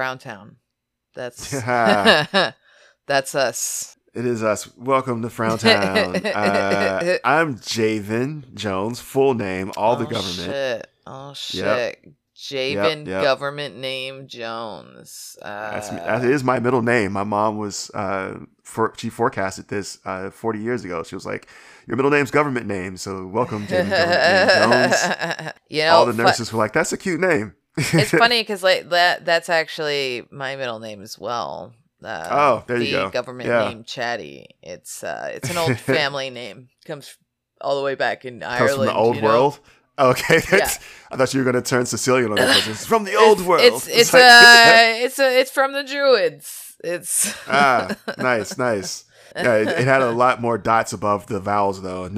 Frowntown. That's that's us. It is us. Welcome to Frowntown. uh, I'm Javen Jones, full name, all the Oh, government. Shit. Oh shit. Yep. Javen yep. government name Jones. Uh, That's that is my middle name. My mom was uh, for she forecasted this uh, 40 years ago. She was like, "Your middle name's government name, so welcome, Javen Jones." you know, all the fu- nurses were like, "That's a cute name." It's funny because like that that's actually my middle name as well. Uh, Oh, there you the go. Government Yeah. name Chatty. It's uh, it's an old family name. Comes all the way back in Comes Ireland. from the old you know? world. Okay, that's, I thought you were gonna turn Sicilian on. 'cause It's from the old it's, world. It's it's like- uh it's a, it's from the Druids. It's ah, nice, nice. Yeah, it, it had a lot more dots above the vowels though.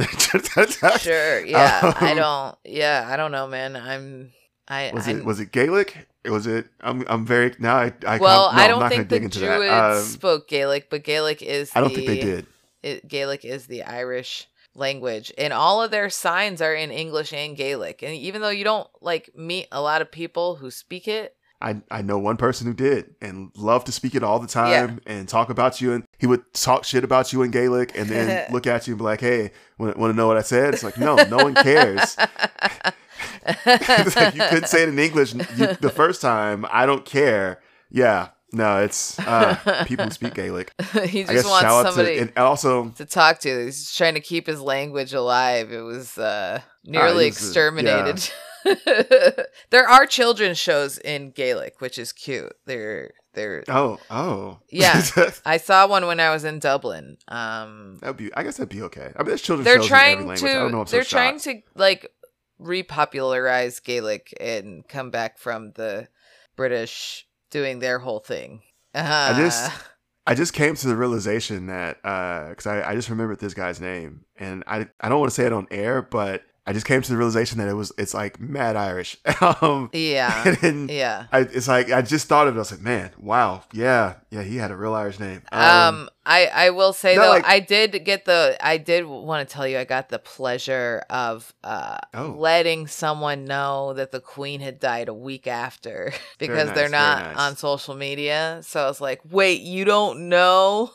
Sure. Yeah, I Um, don't. Yeah, I don't know, man. I'm. I was I'm, it was it Gaelic? Was it? I'm I'm very now. I I well, no, I don't think the Druids. Um, spoke Gaelic, but Gaelic is. I don't the, think they did. It, Gaelic is the Irish language, and all of their signs are in English and Gaelic. And even though you don't like meet a lot of people who speak it, I, I know one person who did and loved to speak it all the time and talk about you and he would talk shit about you in Gaelic and then look at you and be like, hey, want, want to know what I said? It's like, no, no one cares. like, you couldn't say it in English you, the first time. I don't care. Yeah, no, it's uh, people who speak Gaelic. he just wants somebody to and also to talk to. He's trying to keep his language alive. It was uh, nearly he's a- exterminated. there are children's shows in Gaelic, which is cute. They're they're. oh oh Yeah. I saw one when I was in Dublin. Um, that'd be I guess that'd be okay. I mean, there's children's they're shows in every trying language. I don't know. to I'm so they're trying to like repopularize Gaelic and come back from the British doing their whole thing. Uh, I just- I just came to the realization that because I, I just remembered this guy's name, and I I don't want to say it on air, but I just came to the realization that it was it's like mad Irish. um, yeah, yeah. I, it's like I just thought of it. I was like, man, wow, yeah, yeah, he had a real Irish name. Um, I I will say though, like- I did get the I did want to tell you I got the pleasure of uh Oh. letting someone know that the queen had died a week after because nice, they're not nice. on social media. So I was like, "Wait, you don't know?"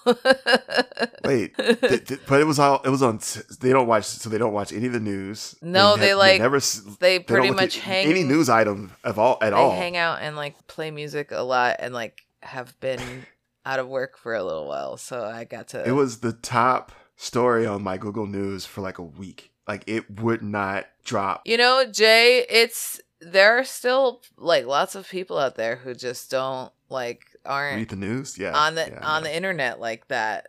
wait, th- th- but it was all it was on. They don't watch, so they don't watch any of the news. No, ne- they, like, never. they they pretty much hang any news item of all at they all. hang out and like play music a lot and like have been out of work for a little while. So I got to It was the top story on my Google News for like a week. Like it would not drop. You know, Jay, it's there are still like lots of people out there who just don't like aren't Read the news, yeah. on the yeah, on no. the internet like that.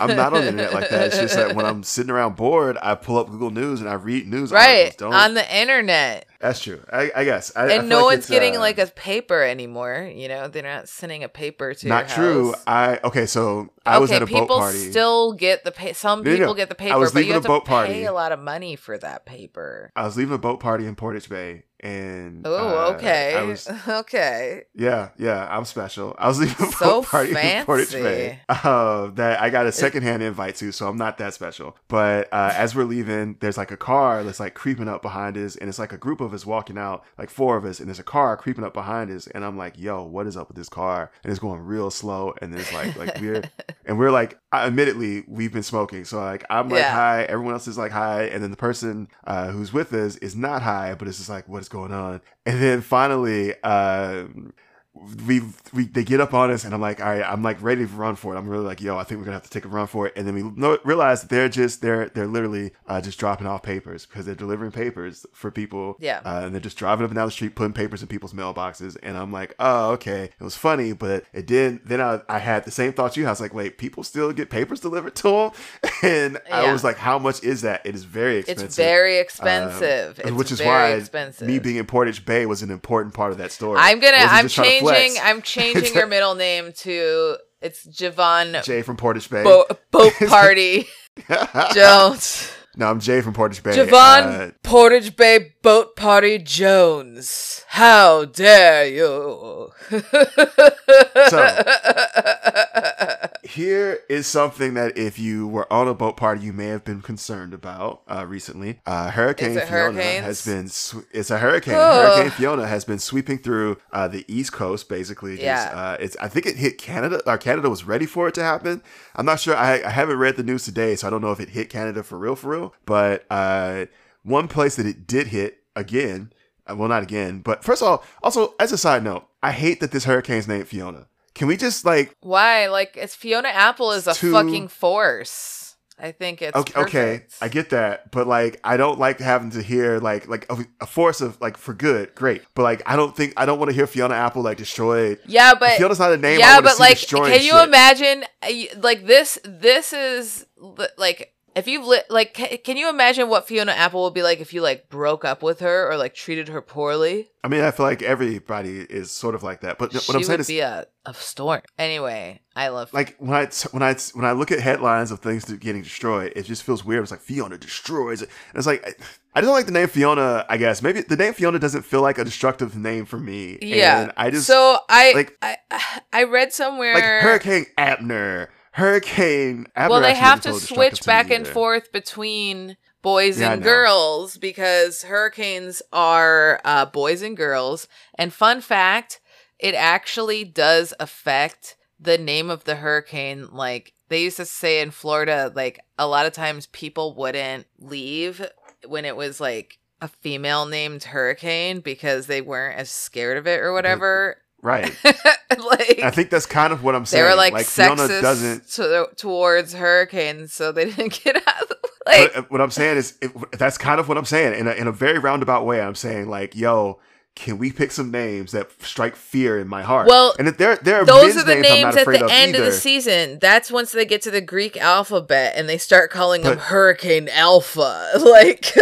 I'm not on the internet like that. It's just that when I'm sitting around bored, I pull up Google News and I read news right. On the internet, that's true. I, I guess. I, I and feel no like one's getting uh, like a paper anymore. You know, they're not sending a paper to not true. I okay. So I was at a boat people party. still get the pay. Some No, no, people no. get the paper. I was but you leaving have a to boat pay party. a lot of money for that paper. I was leaving a boat party in Portage Bay, and Oh, uh, okay, was okay. Yeah, yeah, I'm special. I was leaving a So boat party in Portage Bay fancy. uh, that I got a secondhand invite to, so I'm not that special. But uh, as we're leaving, there's like a car that's like creeping up behind us, and it's like a group of us walking out, like four of us, and there's a car creeping up behind us, and I'm like, "Yo, what is up with this car?" And it's going real slow, and it's like like we're and we're like, admittedly, we've been smoking, so like I'm like Yeah. high, everyone else is like high, and then the person uh, who's with us is not high, but it's just like, what is going on? And then finally, um, we we they get up on us, and I'm like, all right, I'm like ready to run for it. I'm really like, yo, I think we're gonna have to take a run for it. And then we no, realize that they're just they're they're literally uh, just dropping off papers because they're delivering papers for people. Yeah. uh, and they're just driving up and down the street putting papers in people's mailboxes. And I'm like, oh, okay, it was funny, but it did. Then I I had the same thoughts you had. I was like, wait, people still get papers delivered to them, and I was like, how much is that? It is very expensive. It's very expensive. Um, it's which is why expensive. me being in Portage Bay was an important part of that story. I'm gonna. I'm to changing. I'm changing your middle name to. It's Javon Jay from Portage Bay. Bo- Boat Party Jones. no, I'm Jay from Portage Bay. Javon Uh, Portage Bay Boat Party Jones. How dare you? Here is something that if you were on a boat party, you may have been concerned about uh, recently. Uh, Hurricane Fiona hurricanes? has been. Sw- it's a hurricane. Ugh. Hurricane Fiona has been sweeping through uh, the East Coast, basically. Just, Yeah. Uh, it's. I think it hit Canada. Or Canada was ready for it to happen. I'm not sure. I, I haven't read the news today, so I don't know if it hit Canada for real, for real. But uh, one place that it did hit again. uh, Well, not again, but first of all, also as a side note, I hate that this hurricane's named Fiona. Can we just like Why? Like, it's Fiona Apple is a Too- fucking force. I think it's okay, okay. I get that, but like I don't like having to hear like like a, a force of like for good, great, but like I don't think I don't want to hear Fiona Apple like destroyed. Yeah, but Fiona's not a name. Yeah, but like, can you shit. imagine? uh, Like this, this is like if you've li- like, ca- can you imagine what Fiona Apple would be like if you like broke up with her or like treated her poorly? I mean, I feel like everybody is sort of like that, but she what I'm saying would is be a, a storm. Anyway, I love like when I when I when I look at headlines of things getting destroyed, it just feels weird. It's like Fiona destroys it, and it's like I, I don't like the name Fiona. I guess maybe the name Fiona doesn't feel like a destructive name for me. yeah. and I just so I like- I I read somewhere like Hurricane Abner, Hurricane. Well, they have to switch back me and either. forth between boys Yeah, and girls because hurricanes are uh, boys and girls. And fun fact, it actually does affect the name of the hurricane. Like they used to say in Florida, like a lot of times people wouldn't leave when it was like a female named hurricane because they weren't as scared of it or whatever. Right. like I think that's kind of what I'm saying. they were like, Fiona sexist doesn't. to, towards hurricanes, so they didn't get out of the like. But, uh, what I'm saying is, if, that's kind of what I'm saying in a, in a very roundabout way. I'm saying like, yo, can we pick some names that strike fear in my heart? Well, and if there there are Those are the names, names at the of end either. of the season. That's once they get to the Greek alphabet and they start calling them Hurricane Alpha, like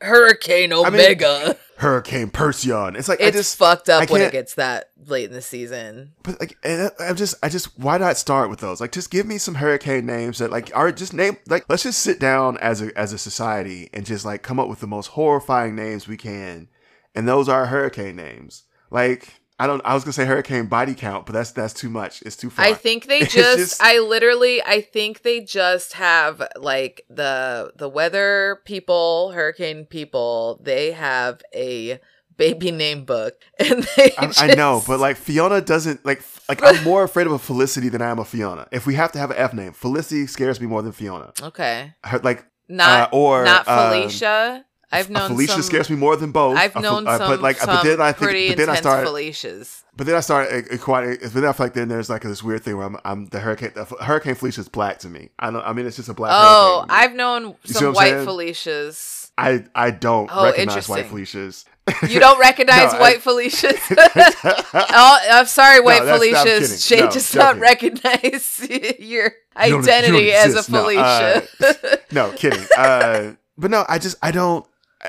Hurricane mean, Omega. Hurricane Perseon. It's like I it's just, fucked I up when it gets that late in the season. but like, and I- I'm just, I just, why not start with those? Like, just give me some hurricane names that like are just name like let's just sit down as a as a society and just like come up with the most horrifying names we can, and those are hurricane names. Like. I don't. I was gonna say hurricane body count, but that's that's too much. It's too far. I think they just, just- I literally I think they just have like the the weather people, hurricane people, they have a baby name book and they I, just, I know, but like Fiona doesn't like like I'm more afraid of a Felicity than I am a Fiona. If we have to have an F name, Felicity scares me more than Fiona. Okay. Her, like Not Uh, or, not um, Felicia. I've known Felicia some, scares me more than both. I've known uh, some, but like some but then I think pretty but then I intense start Felicias. but then I start uh, acquiring. But then I feel like then there's like this weird thing where I'm, I'm the hurricane. The hurricane Felicia is black to me. I don't. I mean, it's just a black. Oh. I've known see some white saying? Felicias. I I don't Oh, recognize white. Felicias. You don't recognize No, I- white Felicias? oh, I'm sorry, white I'm Felicias. Shay No, does not recognize your You don't- you identity don't as a. No, uh, Felicia. no, kidding. Uh, but no, I just I don't.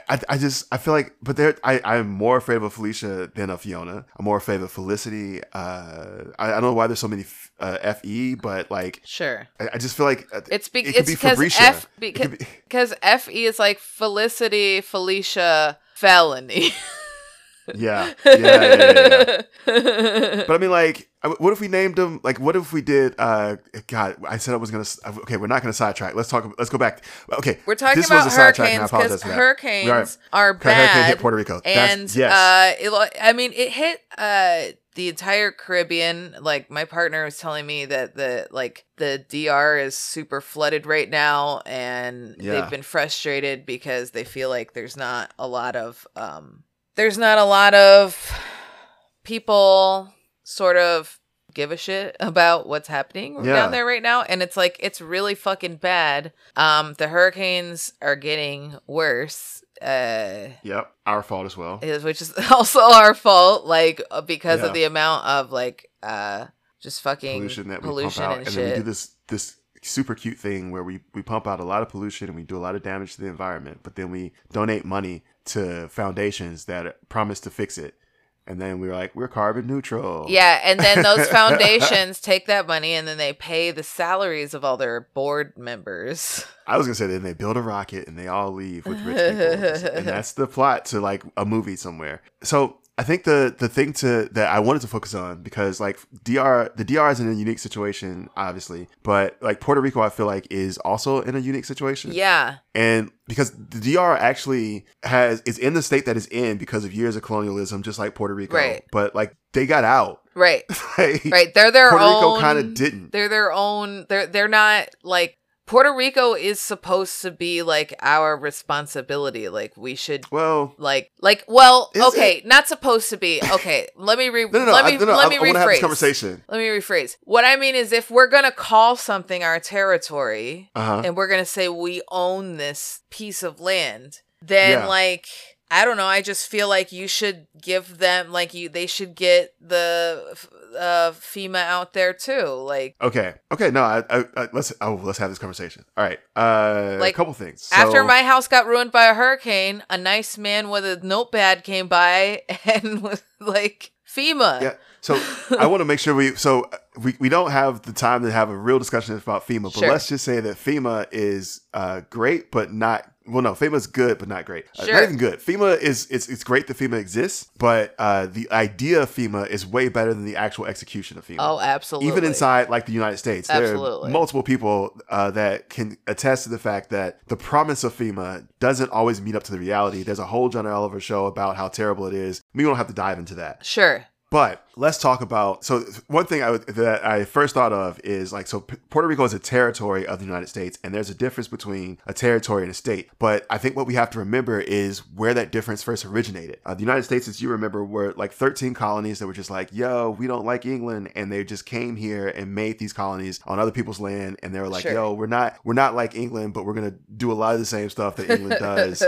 I, I just I feel like, but there I I'm more afraid of a Felicia than a Fiona. I'm more afraid of Felicity. Uh, I, I don't know why there's so many f- uh, Fe, but like sure. I, I just feel like uh, It's be- it could it's be because Fabricia. F because be- because Fe is like Felicity, Felicia, felony. yeah, yeah, yeah, yeah. But I mean, like, what if we named them? Like, what if we did? uh God, I said I was gonna. Okay, we're not gonna sidetrack. Let's talk. Let's go back. Okay, We're talking this was a sidetrack, and I hurricanes because apologize for that. hurricanes We are- Okay, Hurricane hit bad. Puerto Rico. That's- and yes. uh it, i mean it hit uh the entire caribbean like my partner was telling me that the like the dr is super flooded right now and Yeah. they've been frustrated because they feel like there's not a lot of um there's not a lot of people sort of give a shit about what's happening Yeah. down there right now and it's like it's really fucking bad um the hurricanes are getting worse uh Yep, our fault as well. is which is also our fault like uh, because Yeah. of the amount of like uh just fucking pollution that we pump out, and, and, shit then we do this this super cute thing where we we pump out a lot of pollution and we do a lot of damage to the environment, but then we donate money to foundations that promise to fix it, and then we're like we're carbon neutral. yeah and then those foundations take that money and then they pay the salaries of all their board members I was gonna say then they build a rocket and they all leave with rich people, and that's the plot to like a movie somewhere. So I think the the thing to that I wanted to focus on because like DR the DR is in a unique situation, obviously, but like Puerto Rico, I feel like is also in a unique situation. Yeah. And because the DR actually has is in the state that is in because of years of colonialism, just like Puerto Rico. Right. But like they got out. Right. Like, Right. They're their Puerto own. Rico kind of didn't. They're their own. They're they're not like Puerto Rico is supposed to be like our responsibility. Like we should Well, like like well okay not supposed to be okay let me re- no, no, no. let I, me no, no, let me I want to have this rephrase conversation. let me rephrase what i mean is if we're gonna call something our territory Uh huh. and we're gonna say we own this piece of land then Yeah. like i don't know i just feel like you should give them like you they should get the uh fema out there too like Okay. Okay. No. I, I, I, let's. Oh, let's have this conversation. All right. Uh, Like, a couple things. So- After my house got ruined by a hurricane, a nice man with a notepad came by and was like, FEMA. Yeah. So I want to make sure we. So uh, we, we don't have the time to have a real discussion about FEMA, but Sure. let's just say that FEMA is uh, great, but not. Well, no, FEMA is good, but not great. Uh, Sure. not even good. FEMA is it's it's great that FEMA exists, but uh, the idea of FEMA is way better than the actual execution of FEMA. Oh, absolutely. Even inside, like the United States, there are multiple people uh, that can attest to the fact that the promise of FEMA doesn't always meet up to the reality. There's a whole John Oliver show about how terrible it is. We don't have to dive into that. Sure. But let's talk about. So one thing I would, that I first thought of is like so P- Puerto Rico is a territory of the United States, and there's a difference between a territory and a state. But I think what we have to remember is where that difference first originated. Uh, the United States, as you remember, were like 13 colonies that were just like, "Yo, we don't like England," and they just came here and made these colonies on other people's land, and they were like, Sure. "Yo, we're not we're not like England, but we're gonna do a lot of the same stuff that England does."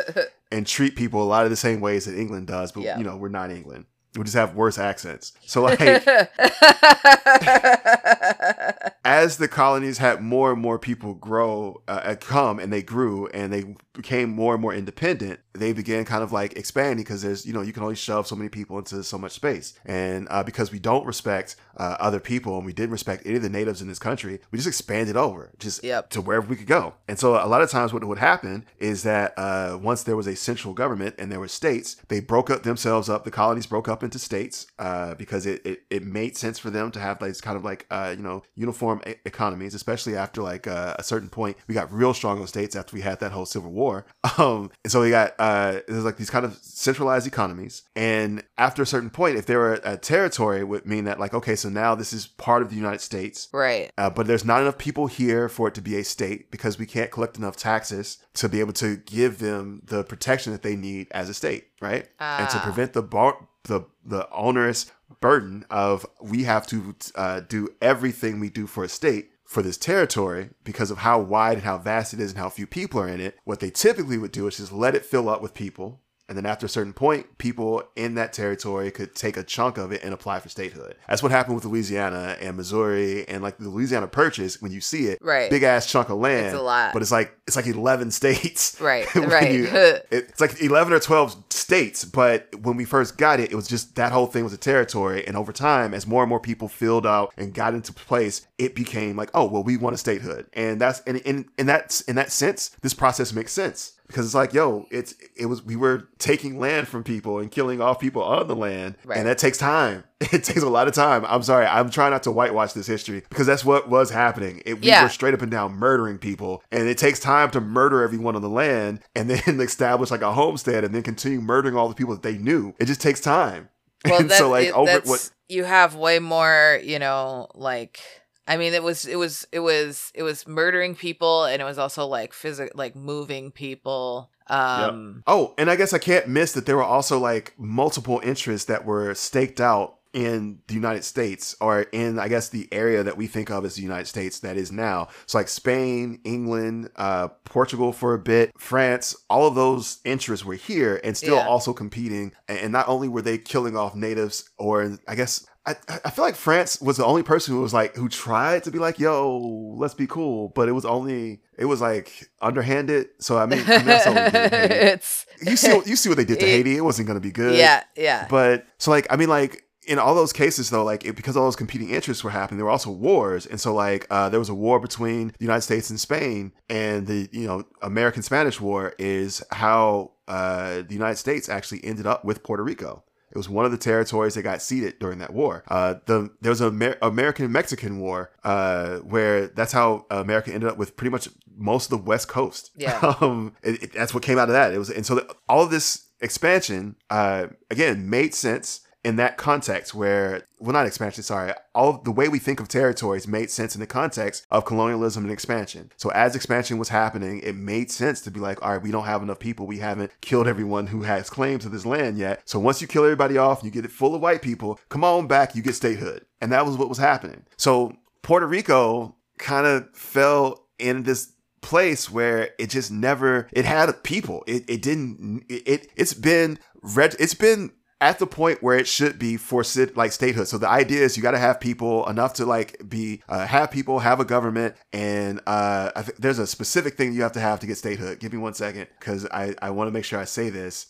and treat people a lot of the same ways that England does, but Yeah. you know, we're not England. We just have worse accents. So like as the colonies had more and more people grow uh, come and they grew and they became more and more independent they began kind of like expanding because there's you know you can only shove so many people into so much space. And uh, because we don't respect uh, other people and we didn't respect any of the natives in this country we just expanded over just Yep. to wherever we could go. And so a lot of times what would happen is that uh, once there was a central government and there were states they broke up themselves up the colonies broke up into states uh, because it, it, it made sense for them to have like kind of like uh, you know uniform e- economies especially after like uh, a certain point we got real strong on states after we had that whole civil war. Um, and so we got uh, there's like these kind of centralized economies and after a certain point if they were a territory it would mean that like okay so now this is part of the united states right. uh, but there's not enough people here for it to be a state because we can't collect enough taxes to be able to give them the protection that they need as a state, right? And to Ah. prevent the bar- the the onerous burden of we have to uh, do everything we do for a state for this territory because of how wide and how vast it is and how few people are in it. What they typically would do is just let it fill up with people. And then after a certain point, people in that territory could take a chunk of it and apply for statehood. That's what happened with Louisiana and Missouri and like the Louisiana Purchase. When you see it, Right. big ass chunk of land, It's a lot. but it's like it's like eleven states, Right, right. you- it's like eleven or twelve states. But when we first got it, it was just that whole thing was a territory. And over time, as more and more people filled out and got into place, it became like, oh well, we want a statehood, and that's and in in that in that sense, this process makes sense because it's like, yo, it's it was we were taking land from people and killing off people on the land, Right. and that takes time. It takes a lot of time. I'm sorry, I'm trying not to whitewash this history because that's what was happening. It, we Yeah. were straight up and down murdering people, and it takes time to murder everyone on the land and then establish like a homestead and then continue murdering all the people that they knew. It just takes time. Well, and so like it- over that's, what you have way more, you know, like I mean, it was it was it was it was murdering people, and it was also like physical, like moving people. Um, Oh, and I guess I can't miss that there were also like multiple interests that were staked out in the United States or in I guess the area that we think of as the United States that is now. So like Spain, England, uh, Portugal for a bit, France, all of those interests were here and still Yeah. also competing. And not only were they killing off natives or I guess I, I feel like France was the only person who was like who tried to be like, yo, let's be cool, but it was only it was like underhanded. So I mean, I mean that's all we did in Haiti. it's you see what you see what they did to It- Haiti. It wasn't going to be good. yeah, yeah, But so like I mean like in all those cases though like it, because all those competing interests were happening there were also wars and so like uh, there was a war between the United States and Spain and the you know American Spanish War is how uh, the United States actually ended up with Puerto Rico It was one of the territories that got ceded during that war. Uh, the there was an Amer- American Mexican War uh, where that's how America ended up with pretty much most of the West Coast. Yeah, um, it, it, that's what came out of that. It was and so the, all of this expansion uh, again made sense in that context where well not expansion sorry all the way we think of territories made sense in the context of colonialism and expansion. So as expansion was happening it made sense to be like all right we don't have enough people. We haven't killed everyone who has claim to this land yet. So once you kill everybody off you get it full of white people come on back you get statehood. And that was what was happening. So puerto rico kind of fell in this place where it just never it had people. It, it didn't it, it it's been red it's been at the point where it should be for sit like statehood. So the idea is you got to have people enough to like be uh, have people have a government, and uh, I think there's a specific thing you have to have to get statehood. Give me one second because I I want to make sure I say this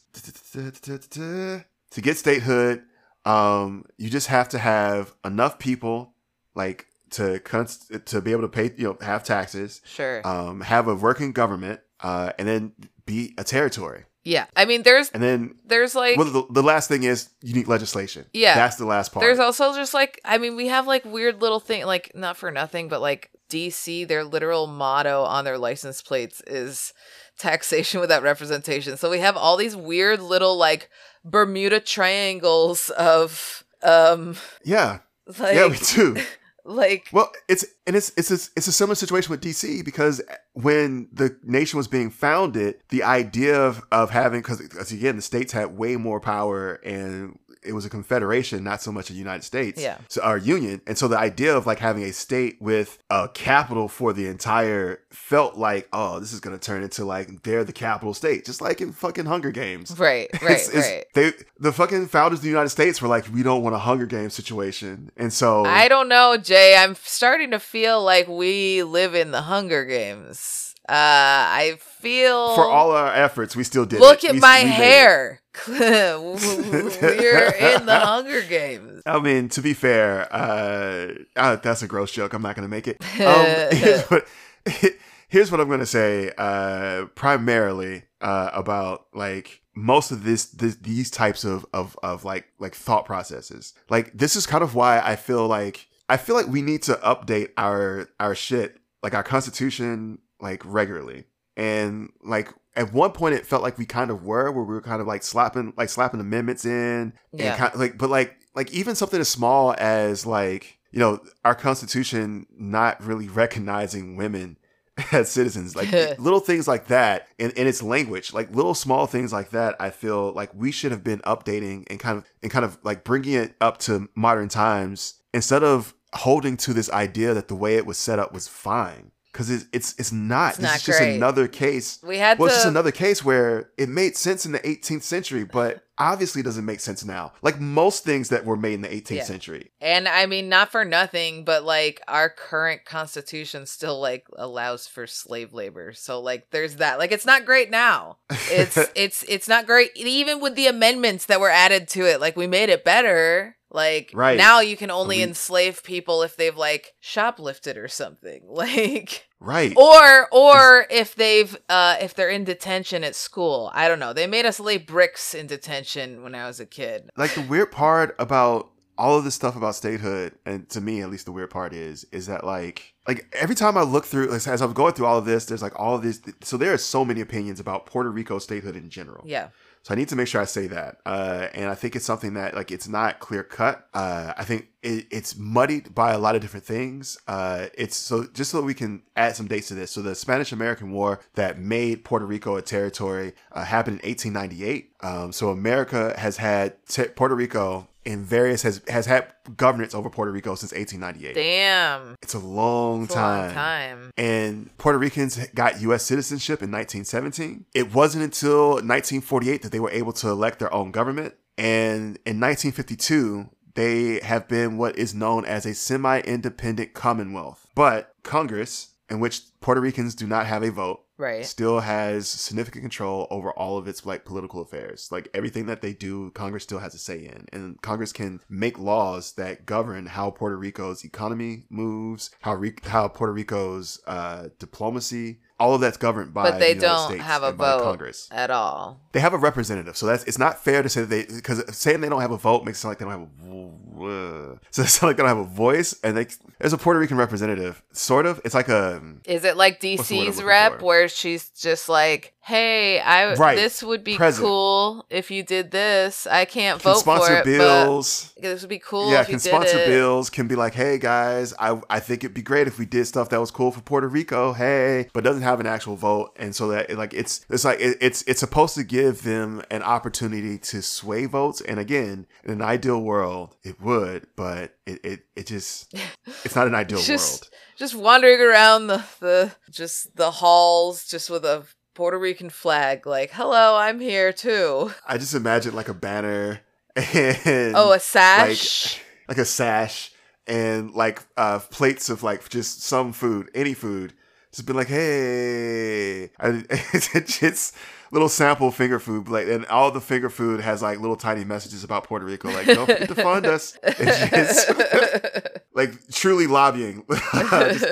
to get statehood. Um, you just have to have enough people like to to be able to pay you know have taxes sure um have a working government uh and then be a territory yeah, I mean, there's and then there's like well, the, the last thing is unique legislation. Yeah, that's the last part. There's also just like I mean, we have like weird little thing, like not for nothing, but like DC, their literal motto on their license plates is taxation without representation. So we have all these weird little like Bermuda triangles of um yeah like, yeah we do like well it's and it's it's a, it's a similar situation with dc because when the nation was being founded the idea of, of having because again the states had way more power and it was a confederation, not so much a United States, yeah, so our union. And so the idea of like having a state with a capital for the entire felt like, oh, this is gonna turn into like they're the capital state, just like in fucking Hunger Games, right, right, it's, it's, right. They the fucking founders of the United States were like, we don't want a Hunger Games situation, and so I don't know, Jay. I'm starting to feel like we live in the Hunger Games. Uh, I feel for all our efforts, we still did. Look it. at we, my we hair. We're in the Hunger Games. I mean, to be fair, uh, uh, that's a gross joke. I'm not going to make it. Um, here's, what, here's what I'm going to say. Uh, primarily uh, about like most of this, this these types of, of of like like thought processes. Like this is kind of why I feel like I feel like we need to update our our shit, like our constitution, like regularly. And like at one point it felt like we kind of were where we were kind of like slapping like slapping amendments in yeah. and kind of like but like like even something as small as like you know our constitution not really recognizing women as citizens like little things like that in, in its language like little small things like that i feel like we should have been updating and kind of and kind of like bringing it up to modern times instead of holding to this idea that the way it was set up was fine because it's, it's it's not. It's this not is just great. another case. We had well, to... it's just another case where it made sense in the 18th century, but obviously doesn't make sense now. Like most things that were made in the 18th Yeah. century. And I mean, not for nothing, but like our current constitution still like allows for slave labor. So like, there's that. Like, it's not great now. It's it's it's not great even with the amendments that were added to it. Like, we made it better. Like Right. now, you can only enslave people if they've like shoplifted or something. Like. right. or or if they've uh if they're in detention at school i don't know they made us lay bricks in detention when i was a kid like the weird part about all of this stuff about statehood, and to me at least, the weird part is is that like like every time I look through as, as I'm going through all of this, there's like all of this. So there are so many opinions about Puerto Rico statehood in general. yeah So I need to make sure I say that. Uh, and I think it's something that like it's not clear cut. Uh, I think it, it's muddied by a lot of different things. Uh, it's so just so that we can add some dates to this. So the Spanish American War that made Puerto Rico a territory uh, happened in 1898. Um, so America has had Puerto Rico in various has has had governance over Puerto Rico since 1898. damn It's a long it's a time long time and Puerto Ricans got U.S. citizenship in 1917. It wasn't until 1948 that they were able to elect their own government. And in 1952, they have been what is known as a semi independent commonwealth. But Congress, in which Puerto Ricans do not have a vote, right still has significant control over all of its like political affairs. Like everything that they do, Congress still has a say in, and Congress can make laws that govern how Puerto Rico's economy moves, how Re- how Puerto Rico's uh, diplomacy all of that's governed by. But they the don't States have a vote. Congress. at all. They have a representative, so that's it's not fair to say that they because saying they don't have a vote makes it sound like they don't have a. Uh, so it's not like they don't have a voice, and they there's a Puerto Rican representative, sort of. It's like a Is it like What's the word I'm DC's rep for? where she's just like, "Hey, I Right. this would be President. cool if you did this. I can't can vote for sponsor it, bills. but this would be cool yeah, if you can sponsor it." bills. Can be like, hey guys, I I think it'd be great if we did stuff that was cool for Puerto Rico. Hey, but doesn't have an actual vote, and so that like it's it's like it, it's it's supposed to give them an opportunity to sway votes. And again, in an ideal world, it would, but it it, it just it's not an ideal just world. just wandering around the the just the halls just with a Puerto Rican flag like, "Hello, I'm here too." I just imagine like a banner and Oh, a sash. like a sash and like uh plates of like just some food, any food. Just been like, hey, I, it's just little sample finger food, like, and all the finger food has like little tiny messages about Puerto Rico, like don't forget to fund us. Like truly lobbying,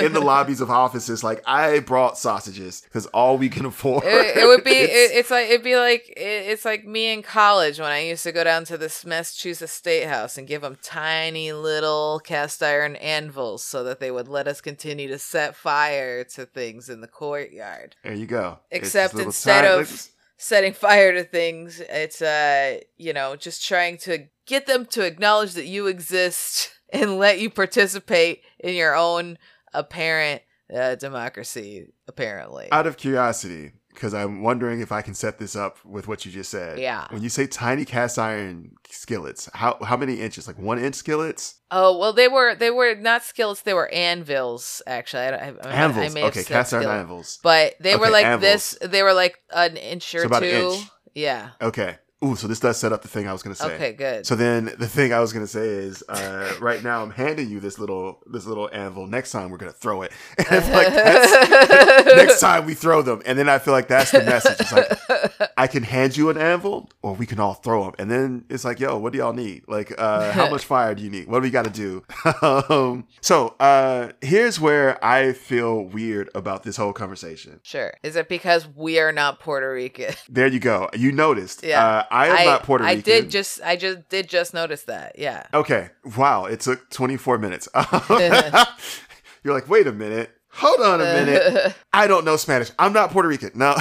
in the lobbies of offices. Like I brought sausages because all we can afford. it, it would be it, it's like it'd be like it, it's like me in college when i used to go down to the massachusetts state house and give them tiny little cast iron anvils so that they would let us continue to set fire to things in the courtyard there you go. Except instead of- setting fire to things it's uh you know just trying to get them to acknowledge that you exist and let you participate in your own apparent uh, democracy apparently out of curiosity, because I'm wondering if I can set this up with what you just said. Yeah. When you say tiny cast iron skillets, how how many inches? Like one inch skillets? Oh well, they were they were not skillets; they were anvils. Actually, I, I, I, Anvils. I okay, cast iron skillet. anvils. but they were like anvils. this. They were like an inch or So about two. an inch. Yeah. Okay. Ooh, so this does set up the thing I was gonna say. Okay. Good. So then the thing I was gonna say is, uh, right now I'm handing you this little this little anvil. Next time we're gonna throw it. And like next time we throw them. And then I feel like that's the message. It's like I can hand you an anvil, or we can all throw them. And then it's like, yo, what do y'all need? Like, uh, how much fire do you need? What do we got to do? um, so uh, here's where I feel weird about this whole conversation. sure. Is it because we are not Puerto Rican? There you go. You noticed. Yeah. I am not Puerto Rican. I did just. I just did just notice that. Yeah. Okay. Wow. It took 24 minutes. You're like, wait a minute. Hold on a minute. I don't know Spanish. I'm not Puerto Rican. No.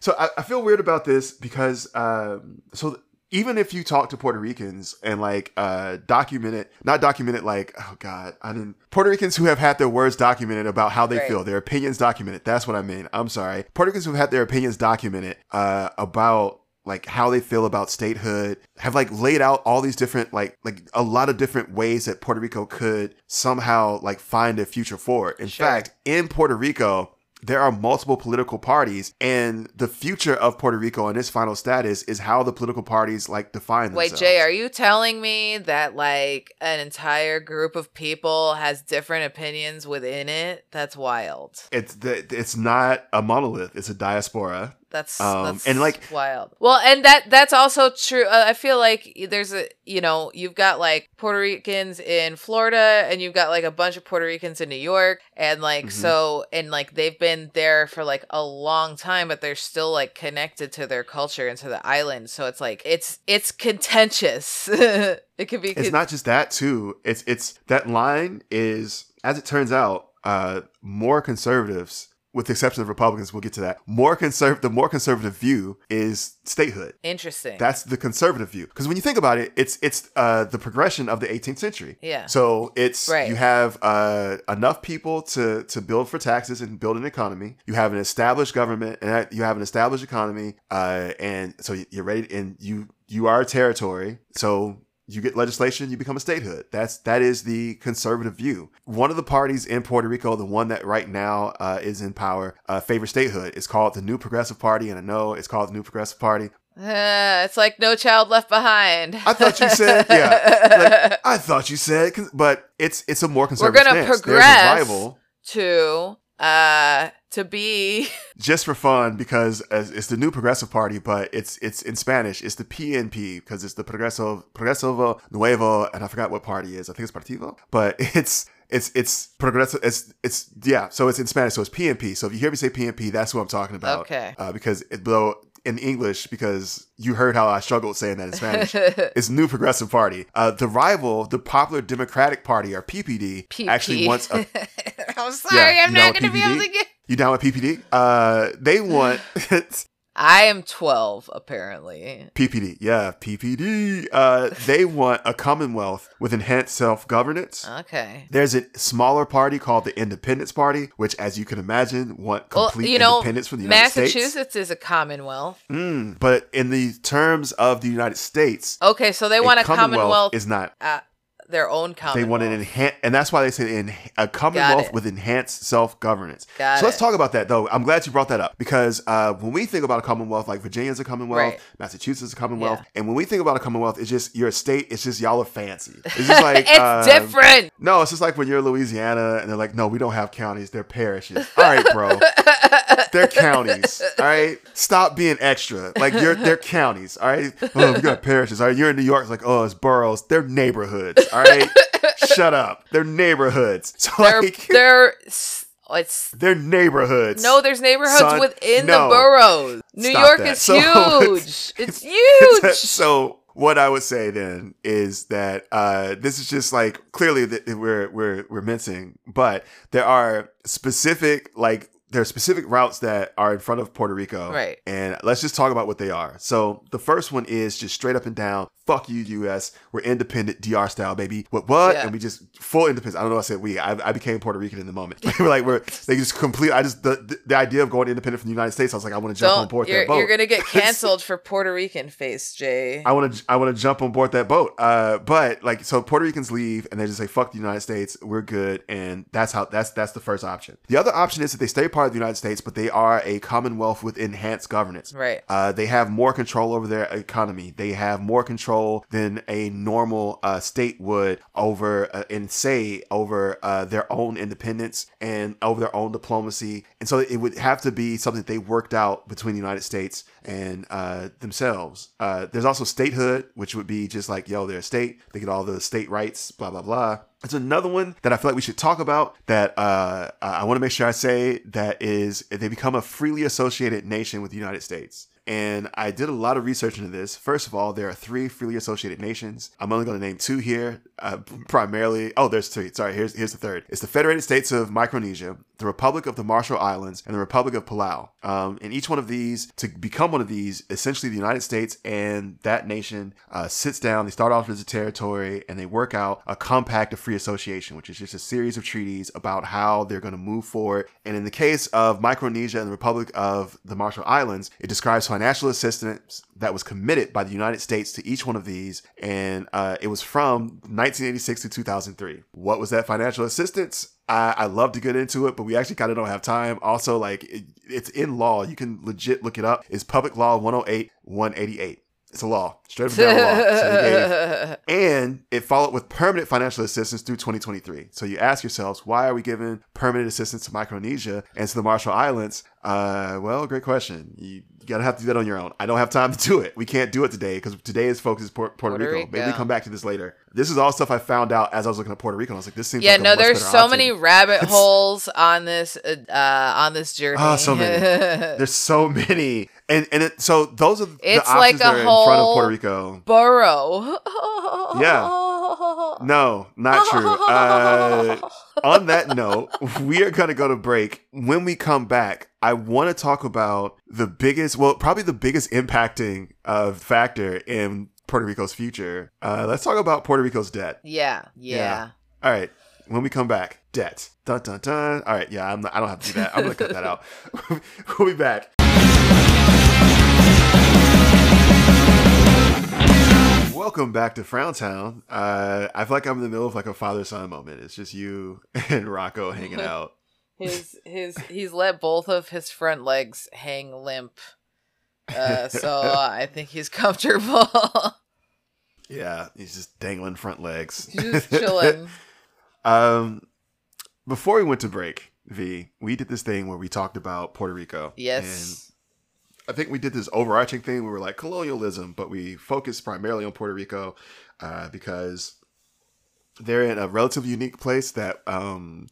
so I, I feel weird about this because, um, so even if you talk to Puerto Ricans and like, uh, document it, not document it like, oh God, I didn't, Puerto Ricans who have had their words documented about how they Right. feel, their opinions documented. That's what I mean. I'm sorry. Puerto Ricans who've had their opinions documented, uh, about like how they feel about statehood have like laid out all these different like like a lot of different ways that Puerto Rico could somehow like find a future for it. In Sure. fact, in Puerto Rico, there are multiple political parties and the future of Puerto Rico and its final status is how the political parties like define Wait, themselves. Jay, are you telling me that like an entire group of people has different opinions within it? That's wild. it's the, it's not a monolith, it's a diaspora. That's, Um, that's and, like- wild. Well, and that that's also true. Uh, I feel like there's a you know you've got like Puerto Ricans in Florida, and you've got like a bunch of Puerto Ricans in New York, and like Mhm. so and like they've been there for like a long time, but they're still like connected to their culture and to the island. So it's like it's it's contentious. it could be. It's con- not just that too. It's it's that line is as it turns out, uh, more conservatives, with the exception of Republicans, we'll get to that. More conserv the more conservative view is statehood. interesting. That's the conservative view. Because when you think about it, it's it's uh, the progression of the 18th century. yeah. So it's Right. you have uh, enough people to to build for taxes and build an economy. You have an established government and you have an established economy, uh, and so you're ready. And you you are a territory, so you get legislation, you become a statehood. That's that is the conservative view. One of the parties in Puerto Rico, the one that right now uh, is in power, uh, favors statehood. It's called the New Progressive Party, and I know it's called the New Progressive Party. Uh, it's like no child left behind. I thought you said- yeah, like, I thought you said, but it's it's a more conservative We're gonna stance. progress. There's a rival to uh to be just for fun because as it's the new progressive party, but it's it's in Spanish. It's the PNP because it's the Progreso Progreso Nuevo, and I forgot what party is I think it's Partido, but it's It's it's progressive. It's it's yeah. So it's in Spanish. So it's PNP. So if you hear me say PNP, that's what I'm talking about. Okay. Uh, because it, though in English, because you heard how I struggled saying that in Spanish, it's New Progressive Party. Uh, the rival, the Popular Democratic Party, or PPD, PP. actually wants a I'm sorry, Yeah, I'm not going to be able to get. You down with PPD? Uh, they want I am 12, apparently. PPD. Yeah, PPD. Uh, they want a commonwealth with enhanced self governance. Okay. There's a smaller party called the Independence Party, which, as you can imagine, want Well, complete you know, independence from the United States. Massachusetts is a commonwealth. Mm, but in the terms of the United States, Okay, so they want a commonwealth, is not. uh, their own commonwealth. They want an enhanced, and that's why they say in, a commonwealth with enhanced self governance. So let's talk about that, though. I'm glad you brought that up because uh, when we think about a commonwealth, like Virginia's a commonwealth, Right. Massachusetts is a commonwealth, Yeah. and when we think about a commonwealth, it's just you're a state. It's just y'all are fancy. It's just like it's um, different. No, it's just like when you're Louisiana and they're like, no, we don't have counties, they're parishes. All right, bro. they're counties. All right. Stop being extra. Like you're they're counties. All right. Oh, we got parishes. All right. You're in New York, it's like, oh, it's boroughs. They're neighborhoods. All right. Shut up. They're neighborhoods. So They're like they're it's they're neighborhoods. no, there's neighborhoods Son, within no. the boroughs. New Stop York that. is So- huge. It's huge. so what I would say then is that uh, this is just like clearly that we're we're we're mincing, but there are specific like there are specific routes that are in front of Puerto Rico, Right. And let's just talk about what they are. So the first one is just straight up and down. Fuck you, U.S. We're independent, DR style, baby. What what? Yeah. And we just full independence. I don't know. I said we. I, I became Puerto Rican in the moment. we're like we're they just complete. I just the, the idea of going independent from the United States. I was like I want to jump on Don't board you're, that boat. you're gonna get canceled for Puerto Rican face, Jay. I want to I want to jump on board that boat. Uh, but like so Puerto Ricans leave and they just say fuck the United States, we're good, and that's how that's that's the first option. The other option is that they stay part of the United States, but they are a commonwealth with enhanced governance. Right. Uh, they have more control over their economy. They have more control than a normal uh, state would over uh, and say over uh, their own independence and over their own diplomacy. And so it would have to be something that they worked out between the United States and uh, themselves. Uh, there's also statehood, which would be just like, yo, they're a state. They get all the state rights, blah, blah, blah. It's another one that I feel like we should talk about that uh, I want to make sure I say that is they become a freely associated nation with the United States. And I did a lot of research into this. First of all, there are three freely associated nations. I'm only going to name two here, uh, primarily. Oh, there's three. Sorry, here's here's the third. It's the Federated States of Micronesia, the Republic of the Marshall Islands, and the Republic of Palau. Um, and each one of these, to become one of these, essentially the United States and that nation uh, sits down. They start off as a territory, and they work out a compact of free association, which is just a series of treaties about how they're going to move forward. And in the case of Micronesia and the Republic of the Marshall Islands, it describes financial assistance that was committed by the United States to each one of these, and uh, it was from 1986 to 2003. What was that financial assistance? I, I love to get into it, but we actually kind of don't have time. Also, like it, it's in law. You can legit look it up. It's Public Law 108 188. It's a law, straight up down law. So gave and it followed with permanent financial assistance through 2023. So you ask yourselves, why are we giving permanent assistance to Micronesia and to the Marshall Islands? Uh, well, great question. You, you gotta have to do that on your own. I don't have time to do it. We can't do it today because today is Puerto, Puerto, Puerto Rico. Maybe we come back to this later. This is all stuff I found out as I was looking at Puerto Rico. I was like, this seems yeah, like a no, there's so option. many rabbit holes on this uh, uh on this journey. Ah, so many. There's so many, and and it, so those are the It's options like that a are in front of Puerto Rico. Burrow. No, not true. Uh, on that note, we are going to go to break. When we come back, I want to talk about the biggest, well, probably the biggest impacting uh, factor in Puerto Rico's future. Uh, let's talk about Puerto Rico's debt. yeah, yeah. All right. When we come back, debt. Dun dun dun. All right. Yeah, I'm not, I don't have to do that. I'm going to cut that out. we'll be back. Welcome back to Frowntown. Uh, I feel like I'm in the middle of like a father son moment. It's just you and Rocco hanging out. His his he's let both of his front legs hang limp. Uh, so I think he's comfortable. Yeah, he's just dangling front legs. Just chilling. um, before we went to break, Vee, we did this thing where we talked about Puerto Rico. Yes. I think we did this overarching thing. We were like colonialism, but we focused primarily on Puerto Rico uh, because they're in a relatively unique place that um,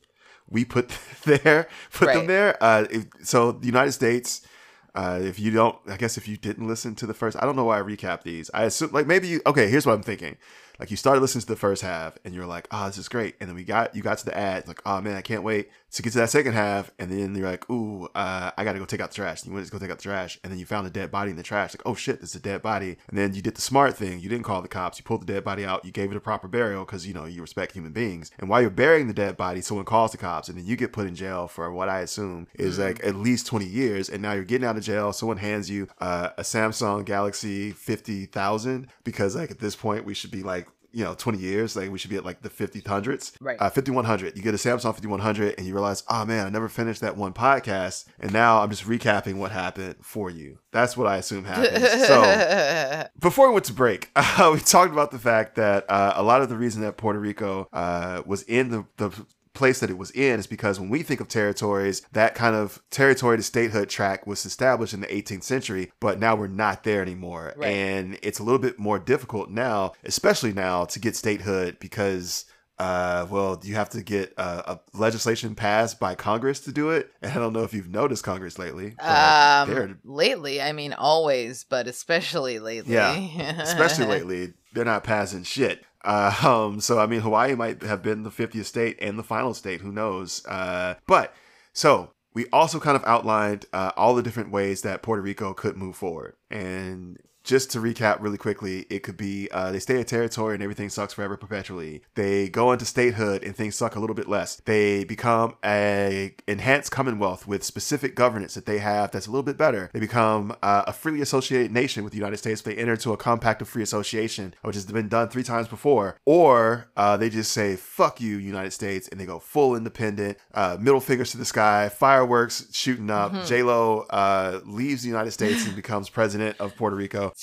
we put there, put right. them there. Uh, if, so the United States. Uh, if you don't, I guess if you didn't listen to the first, I don't know why I recap these. I assume like maybe you. Okay, here's what I'm thinking like you started listening to the first half and you're like, oh, this is great. And then we got you got to the ad, like, oh man, I can't wait to get to that second half. And then you're like, ooh, uh, I gotta go take out the trash. And you went to go take out the trash, and then you found a dead body in the trash. Like, oh shit, this is a dead body. And then you did the smart thing. You didn't call the cops. You pulled the dead body out. You gave it a proper burial because you know you respect human beings. And while you're burying the dead body, someone calls the cops, and then you get put in jail for what I assume is mm-hmm. like at least 20 years. And now you're getting out of jail. Someone hands you uh, a Samsung Galaxy 50,000 because like at this point we should be like you know 20 years like we should be at like the 5000s right. Uh, 5100 you get a samsung 5100 and you realize oh man i never finished that one podcast and now i'm just recapping what happened for you. That's what i assume happened so before we went to break uh, we talked about the fact that uh, a lot of the reason that puerto rico uh, was in the, the place that it was in is because when we think of territories, that kind of territory to statehood track was established in the 18th century, but now we're not there anymore. Right. And it's a little bit more difficult now, especially now, to get statehood because uh, well, you have to get a legislation passed by Congress to do it. And I don't know if you've noticed Congress lately. Um, lately, I mean, always, but especially lately. Yeah, especially lately, they're not passing shit. Uh, um, so I mean, Hawaii might have been the 50th state and the final state. Who knows? Uh, but so we also kind of outlined uh, all the different ways that Puerto Rico could move forward, and just to recap really quickly, it could be uh, they stay a territory and everything sucks forever perpetually. They go into statehood and things suck a little bit less. They become a enhanced commonwealth with specific governance that they have that's a little bit better. They become uh, a freely associated nation with the United States. They enter into a compact of free association, which has been done three times before. Or uh, they just say "fuck you, United States" and they go full independent, uh, middle fingers to the sky, fireworks shooting up. Mm-hmm. J Lo uh, leaves the United States and becomes president of Puerto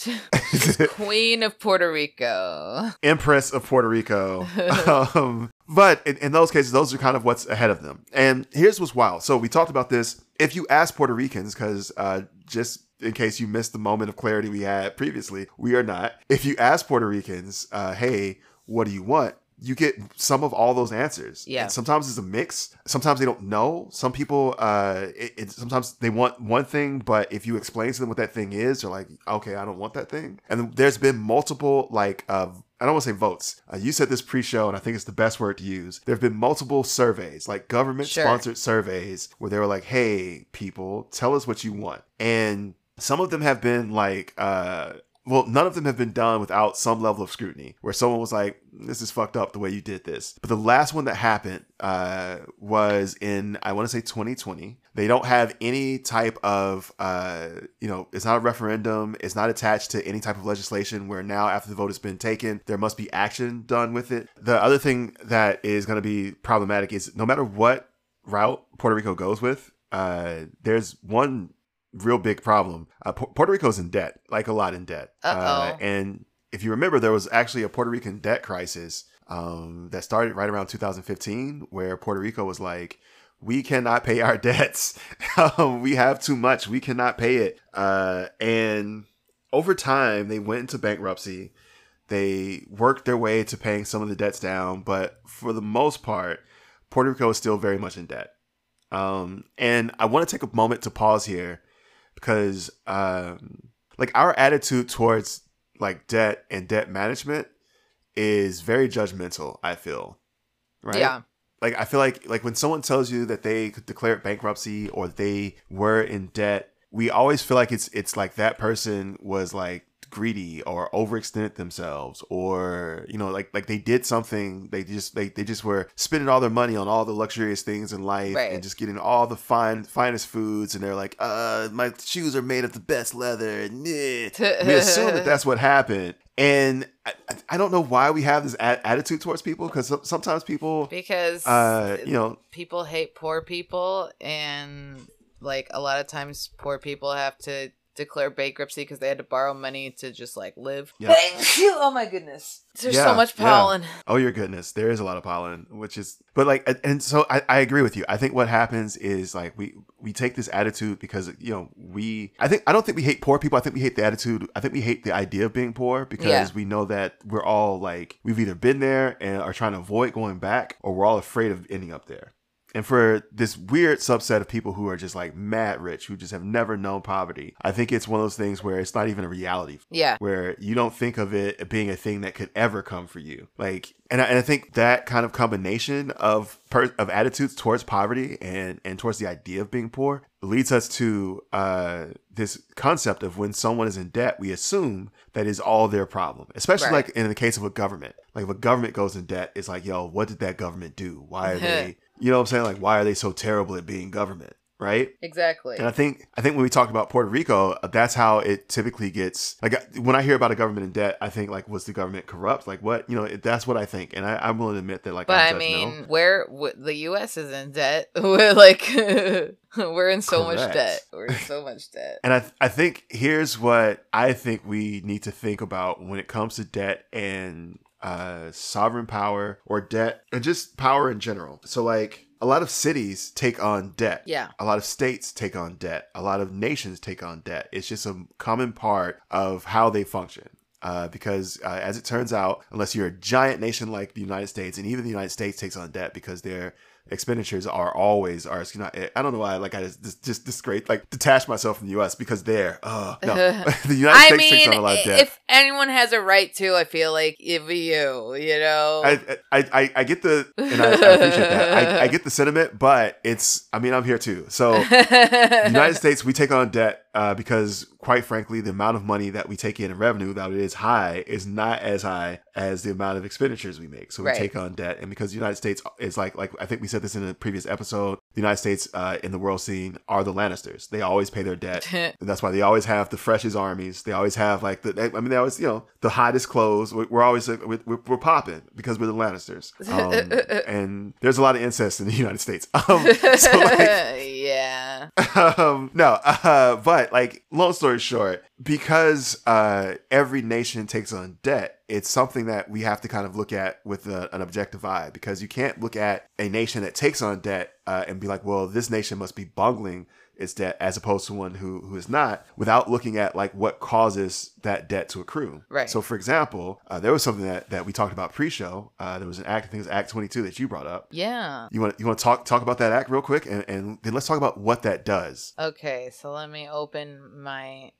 Rico. Queen of Puerto Rico. Empress of Puerto Rico. um, but in, in, those cases, those are kind of what's ahead of them. And here's what's wild. So we talked about this. If you ask Puerto Ricans, because uh, just in case you missed the moment of clarity we had previously, we are not. If you ask Puerto Ricans, uh, hey, what do you want? You get some of all those answers. Yeah. And sometimes it's a mix. Sometimes they don't know. Some people, uh, it, it, sometimes they want one thing, but if you explain to them what that thing is, they're like, okay, I don't want that thing. And there's been multiple, like, uh, I don't want to say votes. Uh, you said this pre-show, and I think it's the best word to use. There have been multiple surveys, like government-sponsored sure. surveys, where they were like, "Hey, people, tell us what you want." And some of them have been like, uh, well, none of them have been done without some level of scrutiny, where someone was like, "This is fucked up the way you did this." But the last one that happened uh, was in I want to say 2020. They don't have any type of, uh, you know, it's not a referendum. It's not attached to any type of legislation. Where now, after the vote has been taken, there must be action done with it. The other thing that is going to be problematic is no matter what route Puerto Rico goes with, uh, there's one real big problem. Uh, P- Puerto Rico's in debt, like a lot in debt. Uh, and if you remember, there was actually a Puerto Rican debt crisis um, that started right around 2015, where Puerto Rico was like, we cannot pay our debts. Um, we have too much. We cannot pay it. Uh, and over time, they went into bankruptcy. They worked their way to paying some of the debts down, but for the most part, Puerto Rico is still very much in debt. Um, and I want to take a moment to pause here because um, like our attitude towards like debt and debt management is very judgmental. I feel right. Yeah. Like I feel like like when someone tells you that they could declare bankruptcy or they were in debt, we always feel like it's it's like that person was like greedy or overextended themselves or you know like like they did something they just they, they just were spending all their money on all the luxurious things in life right. and just getting all the fine finest foods and they're like uh my shoes are made of the best leather. We assume that that's what happened. And I, I, don't know why we have this a- attitude towards people because sometimes people because uh you know people hate poor people and like a lot of times poor people have to declare bankruptcy because they had to borrow money to just like live. Yeah. oh my goodness. There's Yeah, so much yeah. pollen. Oh your goodness, there is a lot of pollen, which is but like and- and so I, I agree with you. I think what happens is like we we take this attitude because you know we I think I don't think we hate poor people. I think we hate the attitude. I think we hate the idea of being poor because Yeah. we know that we're all like we've either been there and are trying to avoid going back, or we're all afraid of ending up there. And for this weird subset of people who are just like mad rich, who just have never known poverty, I think it's one of those things where it's not even a reality Yeah. where you don't think of it being a thing that could ever come for you. Like, and I, and I think that kind of combination of per, of attitudes towards poverty and and towards the idea of being poor leads us to uh, this concept of when someone is in debt, we assume that is all their problem. Especially Right. like in the case of a government, like if a government goes in debt, it's like, yo, what did that government do? Why are they? You know what I'm saying? Like, why are they so terrible at being government? Right? Exactly. And I think I think when we talk about Puerto Rico, uh, that's how it typically gets. Like when I hear about a government in debt, I think like, was the government corrupt? Like what? You know, that's what I think, and I, I'm willing to admit that. Like, but I'm I mean, no. where w- the U.S. is in debt, we're like, we're in so much debt. We're in so much debt. And I, I think here's what I think we need to think about when it comes to debt and uh, sovereign power or debt and just power in general. So, like, a lot of cities take on debt. Yeah. A lot of states take on debt. A lot of nations take on debt. It's just a common part of how they function. Uh, because uh, as it turns out, unless you're a giant nation like the United States, and even the United States takes on debt because their expenditures are always are you know, I don't know why like I just just, just disgrace like detach myself from the U.S. because they're uh no the United I States takes on a lot of debt. if anyone has a right to, I feel like if you, you know. I, I, I, I get the and I, I appreciate that. I, I get the sentiment, but it's I mean I'm here too. So the United States, we take on debt uh, because, quite frankly, the amount of money that we take in in revenue, that it is high, is not as high as the amount of expenditures we make. So we Right. take on debt, and because the United States is like, like I think we said this in a previous episode, the United States uh, in the world scene are the Lannisters. They always pay their debt. And that's why they always have the freshest armies. They always have like the. I mean, they always you know the hottest clothes. We're, always like, we're, we're, we're popping because we're the Lannisters. Um, and there's a lot of incest in the United States. Um, so like, yeah. um, no, uh, but like, long story short, because uh, every nation takes on debt, it's something that we have to kind of look at with a, an objective eye because you can't look at a nation that takes on debt uh, and be like, well, this nation must be bungling its debt as opposed to one who who is not without looking at like what causes that debt to accrue Right. so for example uh, there was something that, that we talked about pre-show uh, there was an act i think it was act 22 that you brought up Yeah. you want you want to talk talk about that act real quick and, and then let's talk about what that does Okay, so let me open my.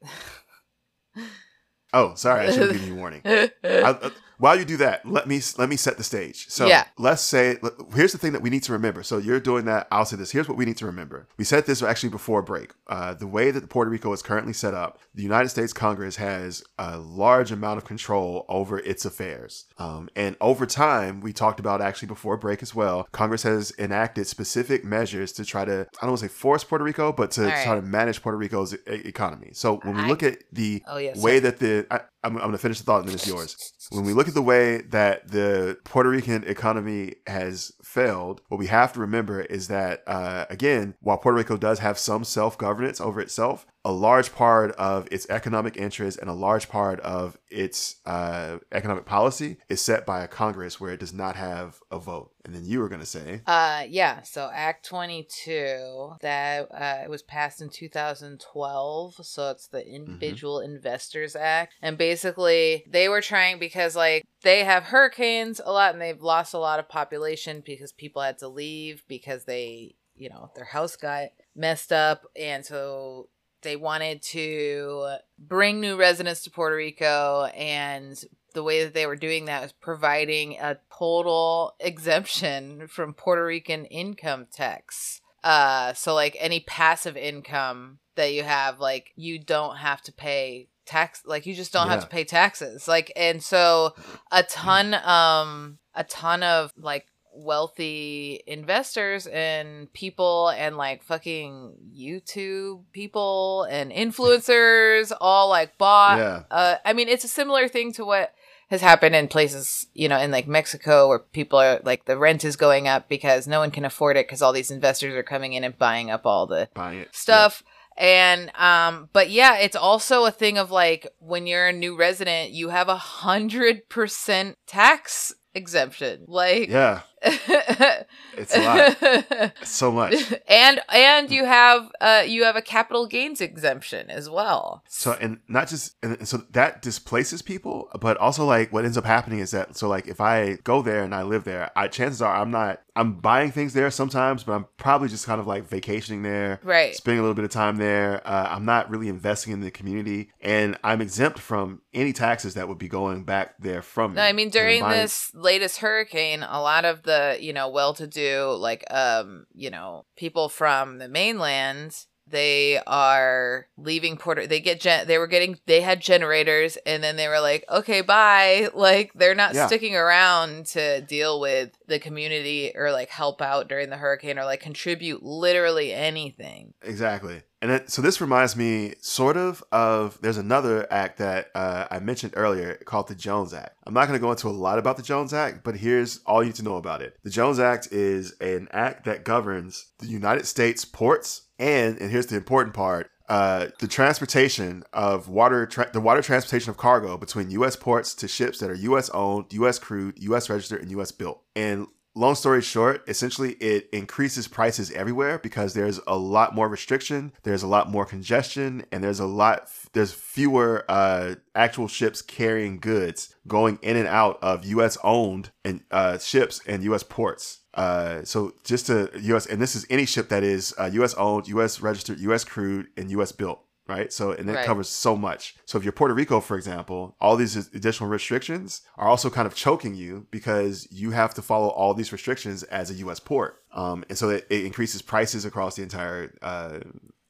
Oh, sorry, I should have given you a warning. I, uh, while you do that, let me let me set the stage. So Yeah. let's say here's the thing that we need to remember. So you're doing that. I'll say this. Here's what we need to remember. We said this actually before break. Uh, the way that Puerto Rico is currently set up, the United States Congress has a large amount of control over its affairs. Um, and over time, we talked about actually before break as well. Congress has enacted specific measures to try to I don't want to say force Puerto Rico, but to right. try to manage Puerto Rico's e- economy. So when we I- look at the Oh, yes, way that the I, I'm, I'm going to finish the thought and then it's yours. When we look at the way that the Puerto Rican economy has failed, what we have to remember is that uh, again, while Puerto Rico does have some self governance over itself, a large part of its economic interest and a large part of its uh, economic policy is set by a Congress where it does not have a vote. And then you were going to say, Uh yeah, so Act 22 that uh, it was passed in 2012, so it's the Individual Investors Act. And basically, they were trying because like they have hurricanes a lot and they've lost a lot of population because people had to leave because they, you know, their house got messed up. And so they wanted to bring new residents to Puerto Rico and the way that they were doing that was providing a total exemption from Puerto Rican income tax. Uh so like any passive income that you have like you don't have to pay tax like you just don't have to pay taxes. Like and so a ton um a ton of like wealthy investors and people and like fucking YouTube people and influencers all like bought Yeah. uh I mean it's a similar thing to what has happened in places, you know, in like Mexico where people are like the rent is going up because no one can afford it because all these investors are coming in and buying up all the stuff. And um, but yeah, it's also a thing of like when you're a new resident, you have a hundred percent tax exemption. Like Yeah, it's a lot. So much. and and you have uh you have a capital gains exemption as well. So and not just and so that displaces people, but also like what ends up happening is that so like if I go there and I live there, I chances are I'm not I'm buying things there sometimes, but I'm probably just kind of like vacationing there, Right. spending a little bit of time there. Uh, I'm not really investing in the community, and I'm exempt from any taxes that would be going back there from me. No, I mean during buying- this latest hurricane, a lot of the, you know, well-to-do like um, you know, people from the mainland, they are leaving Puerto they get gen- they were getting they had generators and then they were like, "Okay, bye." Like they're not Yeah. sticking around to deal with the community or like help out during the hurricane or like contribute literally anything. Exactly. And it, so this reminds me sort of of there's another act that uh, I mentioned earlier called the Jones Act. I'm not going to go into a lot about the Jones Act, but here's all you need to know about it. The Jones Act is an act that governs the United States ports and and here's the important part. Uh, the transportation of water, tra- the water transportation of cargo between U.S. ports to ships that are U.S. owned, U.S. crewed, U.S. registered, and U.S. built. And long story short, essentially it increases prices everywhere because there's a lot more restriction, there's a lot more congestion, and there's a lot there's fewer uh, actual ships carrying goods going in and out of U.S. owned and uh, ships and U.S. ports. Uh, so just to U.S. and this is any ship that is uh, U.S. owned, U.S. registered, U.S. crewed, and U.S. built. Right. So, and it Right. covers so much. So, if you're Puerto Rico, for example, all these additional restrictions are also kind of choking you because you have to follow all these restrictions as a U.S. port. Um, and so it, it increases prices across the entire, uh,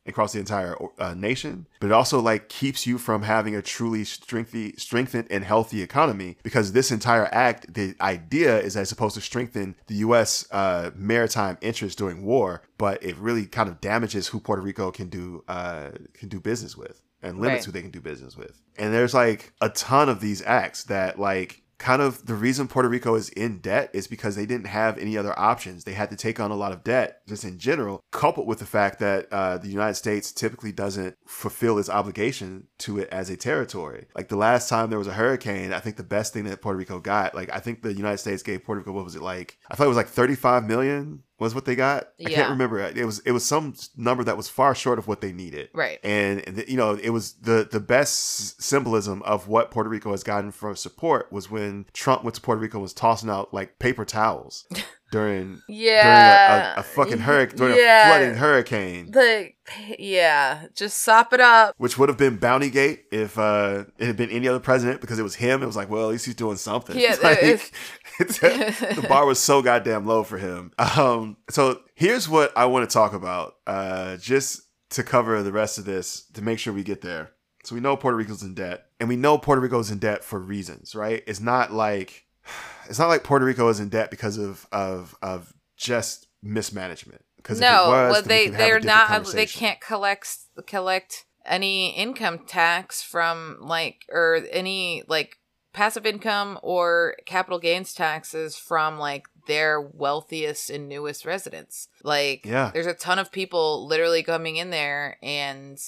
across the entire uh, nation, but it also like keeps you from having a truly strengthy, strengthened and healthy economy because this entire act, the idea is that it's supposed to strengthen the U.S. Uh, maritime interests during war, but it really kind of damages who Puerto Rico can do uh, can do business with and limits Right. who they can do business with. And there's like a ton of these acts that like kind of the reason Puerto Rico is in debt is because they didn't have any other options. They had to take on a lot of debt just in general, coupled with the fact that uh, the United States typically doesn't fulfill its obligation to it as a territory. Like the last time there was a hurricane, I think the best thing that Puerto Rico got, like I think the United States gave Puerto Rico, what was it like? I thought it was like 35 million was what they got. I Yeah. can't remember. It was it was some number that was far short of what they needed Right. and you know it was the the best symbolism of what Puerto Rico has gotten from support was when Trump went to Puerto Rico and was tossing out like paper towels during Yeah. during a, a, a fucking hurricane during Yeah. a flooding hurricane. The yeah, just sop it up. Which would have been Bounty Gate if uh, it had been any other president because it was him. It was like, well, at least he's doing something. Yeah, Like, the bar was so goddamn low for him. Um, so here's what I want to talk about, uh, just to cover the rest of this to make sure we get there. So we know Puerto Rico's in debt, and we know Puerto Rico's in debt for reasons, right? It's not like it's not like Puerto Rico is in debt because of of of just mismanagement. Because if it No, was, well they could have a they're not. They can't collect collect any income tax from like or any like passive income or capital gains taxes from like their wealthiest and newest residents. Like Yeah. there's a ton of people literally coming in there and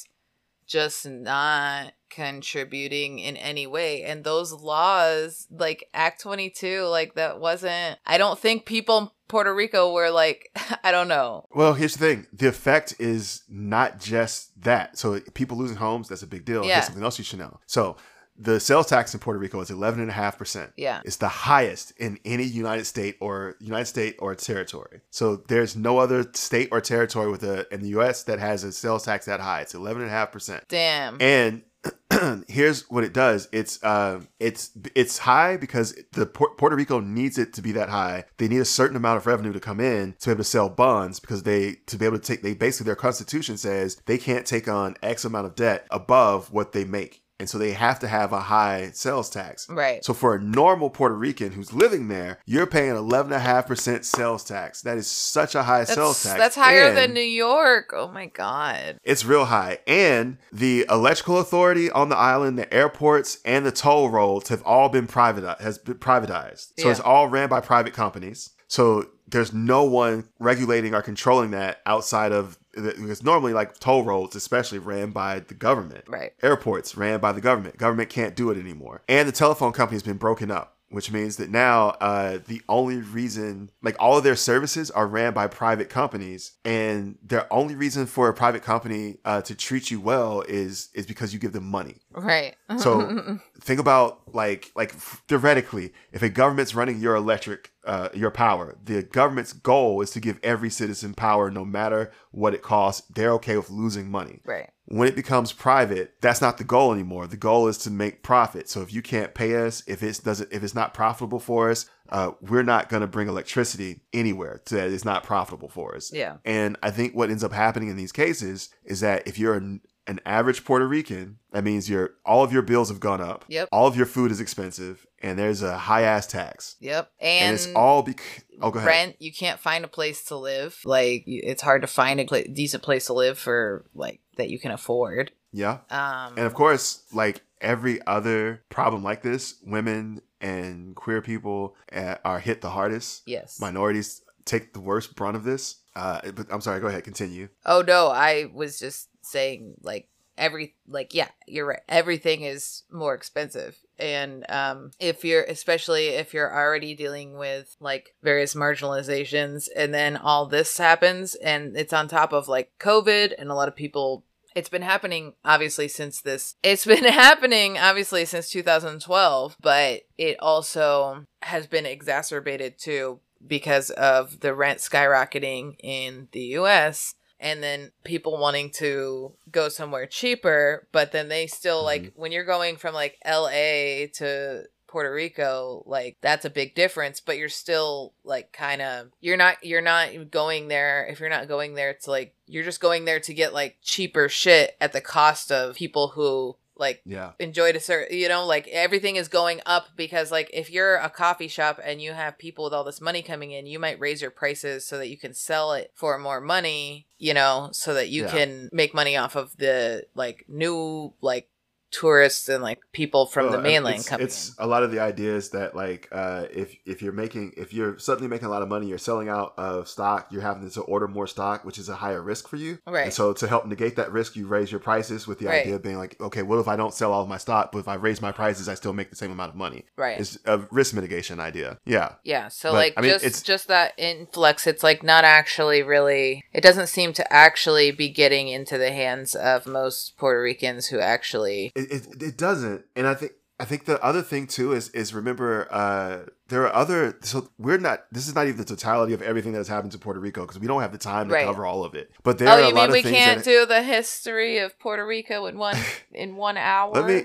just not contributing in any way and those laws like act 22 like that wasn't i don't think people in puerto rico were like i don't know Well, here's the thing: the effect is not just that. So people losing homes, that's a big deal. Yeah. Here's something else you should know. So the sales tax in Puerto Rico is eleven and a half percent. yeah It's the highest in any United State or United State or territory. So there's no other state or territory with a in the U.S. that has a sales tax that high. It's eleven and a half percent. damn And here's what it does. It's uh, it's it's high because the Pu- Puerto Rico needs it to be that high. They need a certain amount of revenue to come in to be able to sell bonds because they to be able to take they basically their constitution says they can't take on X amount of debt above what they make. And so they have to have a high sales tax. right So for a normal Puerto Rican who's living there, you're paying 11.5% sales tax. That is such a high sales tax. that's higher And- than new york oh my god it's real high. And the electrical authority on the island, the airports, and the toll roads have all been privatized has been privatized. So Yeah. it's all ran by private companies. So there's no one regulating or controlling that outside of because normally like toll roads especially ran by the government. Right. airports ran by the government. Government can't do it anymore. And the telephone company has been broken up which means that now uh, the only reason like all of their services are ran by private companies and their only reason for a private company uh, to treat you well is is because you give them money Right. So think about like like theoretically, if a government's running your electric uh, your power, the government's goal is to give every citizen power, no matter what it costs. They're okay with losing money. right. When it becomes private, that's not the goal anymore. The goal is to make profit. So if you can't pay us, if it doesn't, if it's not profitable for us, uh, we're not going to bring electricity anywhere that is not profitable for us. Yeah. And I think what ends up happening in these cases is that if you're an average Puerto Rican, that means your all of your bills have gone up. Yep. All of your food is expensive, and there's a high ass tax. Yep. And, And, it's all because oh, go ahead. rent. You can't find a place to live. Like it's hard to find a pla- decent place to live for like that you can afford. Yeah. Um. And of course, like every other problem like this, women and queer people uh, are hit the hardest. yes. Minorities take the worst brunt of this. Uh, but I'm sorry. Go ahead. Continue. Oh no, I was just saying like every like yeah, you're right. Everything is more expensive. And um if you're especially if you're already dealing with like various marginalizations and then all this happens and it's on top of like COVID and a lot of people it's been happening obviously since this it's been happening obviously since 2012 but it also has been exacerbated too because of the rent skyrocketing in the US and then people wanting to go somewhere cheaper but then they still like mm-hmm. when you're going from like LA to Puerto Rico like that's a big difference but you're still like kind of you're not you're not going there if you're not going there to like you're just going there to get like cheaper shit at the cost of people who like Yeah. enjoy to serve you know like everything is going up because like if you're a coffee shop and you have people with all this money coming in you might raise your prices so that you can sell it for more money you know so that you Yeah. can make money off of the like new like tourists and like people from the mainland it's, coming it's a lot of the ideas that like uh, if if you're making if you're suddenly making a lot of money, you're selling out of stock, you're having to order more stock, which is a higher risk for you. right And so to help negate that risk, you raise your prices with the Right. idea of being like, okay, what if I don't sell all of my stock, but if I raise my prices, I still make the same amount of money? right It's a risk mitigation idea. Yeah. Yeah, so But, like I mean, just it's- just that influx, it's like not actually really. It doesn't seem to actually be getting into the hands of most Puerto Ricans who actually. It, it, it doesn't. And I think I think the other thing too is is remember uh there are other so we're not this is not even the totality of everything that has happened to Puerto Rico because we don't have the time to Right. cover all of it. But there oh, are a you lot mean we of things can't that, do the history of Puerto Rico in one in one hour? Let me-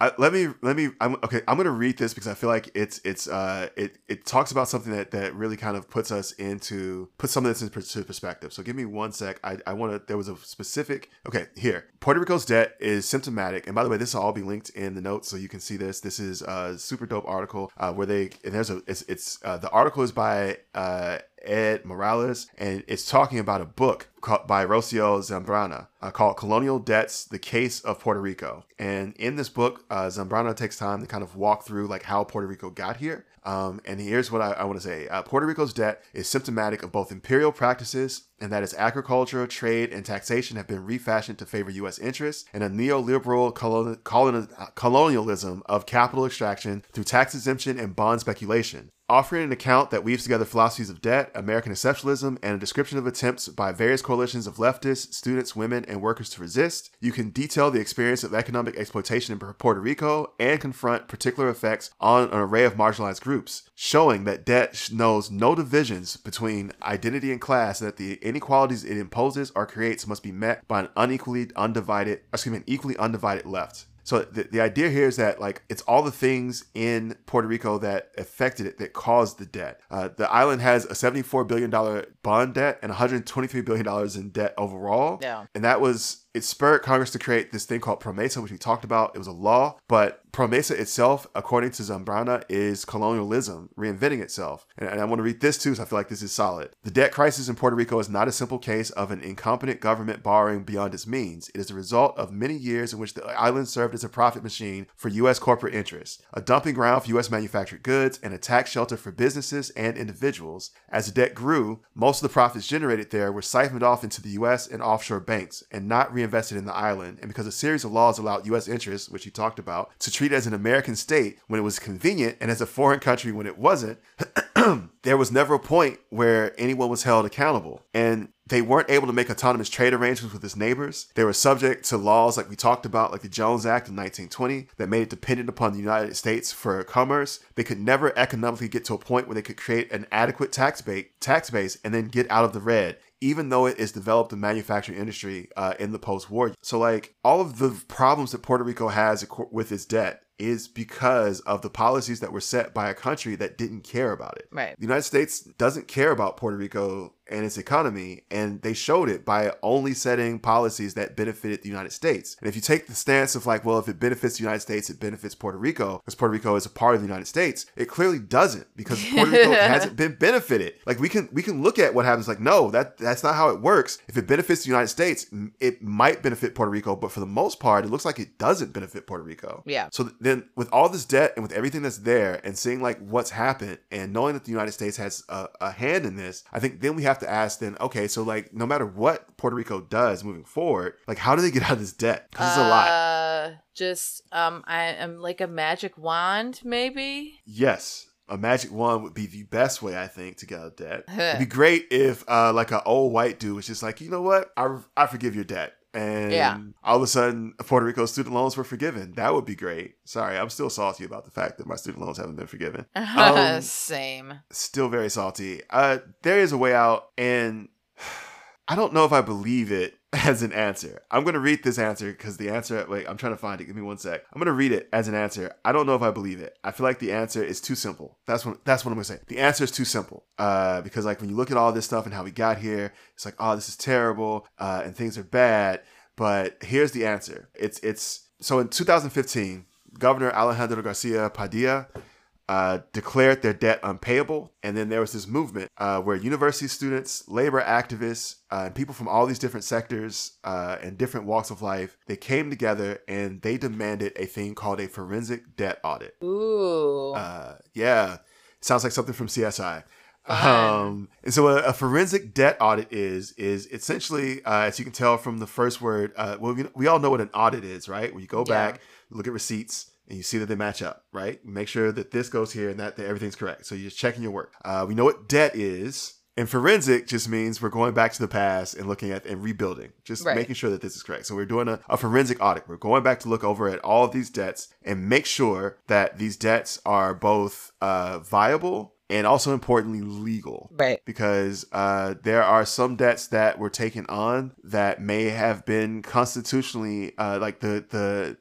I, let me let me I'm okay i'm gonna read this because i feel like it's it's uh it it talks about something that that really kind of puts us into put some of this into perspective so give me one sec i i want to there was a specific okay here puerto rico's debt is symptomatic and by the way this will all be linked in the notes so you can see this this is a super dope article uh where they and there's a it's it's uh the article is by uh Ed Morales, and it's talking about a book by Rocio Zambrana uh, called Colonial Debts The Case of Puerto Rico. And in this book, uh, Zambrana takes time to kind of walk through like how Puerto Rico got here. Um, and here's what I, I want to say uh, Puerto Rico's debt is symptomatic of both imperial practices and that its agriculture, trade, and taxation have been refashioned to favor U.S. interests, and a neoliberal colon- colon- colonialism of capital extraction through tax exemption and bond speculation. Offering an account that weaves together philosophies of debt, American exceptionalism, and a description of attempts by various coalitions of leftists, students, women, and workers to resist, you can detail the experience of economic exploitation in Puerto Rico and confront particular effects on an array of marginalized groups, showing that debt knows no divisions between identity and class, and that the inequalities it imposes or creates must be met by an unequally undivided, excuse me, an equally undivided left. So the, the idea here is that like it's all the things in Puerto Rico that affected it that caused the debt. Uh, the island has a 74 billion dollar bond debt and 123 billion dollars in debt overall. Yeah. And that was it spurred Congress to create this thing called Promesa, which we talked about. It was a law, but Promesa itself, according to Zambrana, is colonialism reinventing itself. And, and I want to read this too, so I feel like this is solid. The debt crisis in Puerto Rico is not a simple case of an incompetent government borrowing beyond its means. It is the result of many years in which the island served as a profit machine for U.S. corporate interests, a dumping ground for U.S. manufactured goods, and a tax shelter for businesses and individuals. As the debt grew, most of the profits generated there were siphoned off into the U.S. and offshore banks and not reinvested in the island. And because a series of laws allowed U.S. interests, which he talked about, to treat it as an American state when it was convenient and as a foreign country when it wasn't, there was never a point where anyone was held accountable. And they weren't able to make autonomous trade arrangements with its neighbors. They were subject to laws like we talked about, like the Jones Act of 1920, that made it dependent upon the United States for commerce. They could never economically get to a point where they could create an adequate tax base, tax base and then get out of the red even though it is developed a manufacturing industry uh, in the post-war. So like all of the problems that Puerto Rico has with its debt is because of the policies that were set by a country that didn't care about it. Right. The United States doesn't care about Puerto Rico and its economy, and they showed it by only setting policies that benefited the United States. And if you take the stance of like, well, if it benefits the United States, it benefits Puerto Rico, because Puerto Rico is a part of the United States, it clearly doesn't because Puerto Rico hasn't been benefited. Like we can we can look at what happens. Like, no, that that's not how it works. If it benefits the United States, it might benefit Puerto Rico, but for the most part, it looks like it doesn't benefit Puerto Rico. Yeah. So then, with all this debt and with everything that's there, and seeing like what's happened, and knowing that the United States has a, a hand in this, I think then we have to ask then, okay, so like no matter what Puerto Rico does moving forward, like how do they get out of this debt? Because it's a lot. Uh, just um, I am like a magic wand, maybe. Yes, a magic wand would be the best way I think to get out of debt. It'd be great if uh like an old white dude was just like, you know what, I I forgive your debt. And Yeah. all of a sudden, Puerto Rico student loans were forgiven. That would be great. Sorry, I'm still salty about the fact that my student loans haven't been forgiven. Um, Same. still very salty. Uh, there is a way out, and I don't know if I believe it as an answer. I'm gonna read this answer because the answer. Wait, I'm trying to find it. Give me one sec. I'm gonna read it as an answer. I don't know if I believe it. I feel like the answer is too simple. That's what. That's what I'm gonna say. The answer is too simple. Uh, because like when you look at all this stuff and how we got here, it's like, oh, this is terrible, uh, and things are bad. But here's the answer. It's it's so in 2015, Governor Alejandro Garcia Padilla uh, declared their debt unpayable. And then there was this movement uh, where university students, labor activists, uh, and people from all these different sectors uh, and different walks of life, they came together and they demanded a thing called a forensic debt audit. Ooh. Uh, yeah, sounds like something from CSI. Um, and so a, a forensic debt audit is is essentially, uh, as you can tell from the first word, uh, well, we, we all know what an audit is, right? Where you go back, look at receipts, and you see that they match up, right? Make sure that this goes here and that, that everything's correct. So you're just checking your work. Uh, we know what debt is. And forensic just means we're going back to the past and looking at and rebuilding, just Right. making sure that this is correct. So we're doing a, a forensic audit. We're going back to look over at all of these debts and make sure that these debts are both uh, viable and also importantly legal right. because uh, there are some debts that were taken on that may have been constitutionally uh, like the the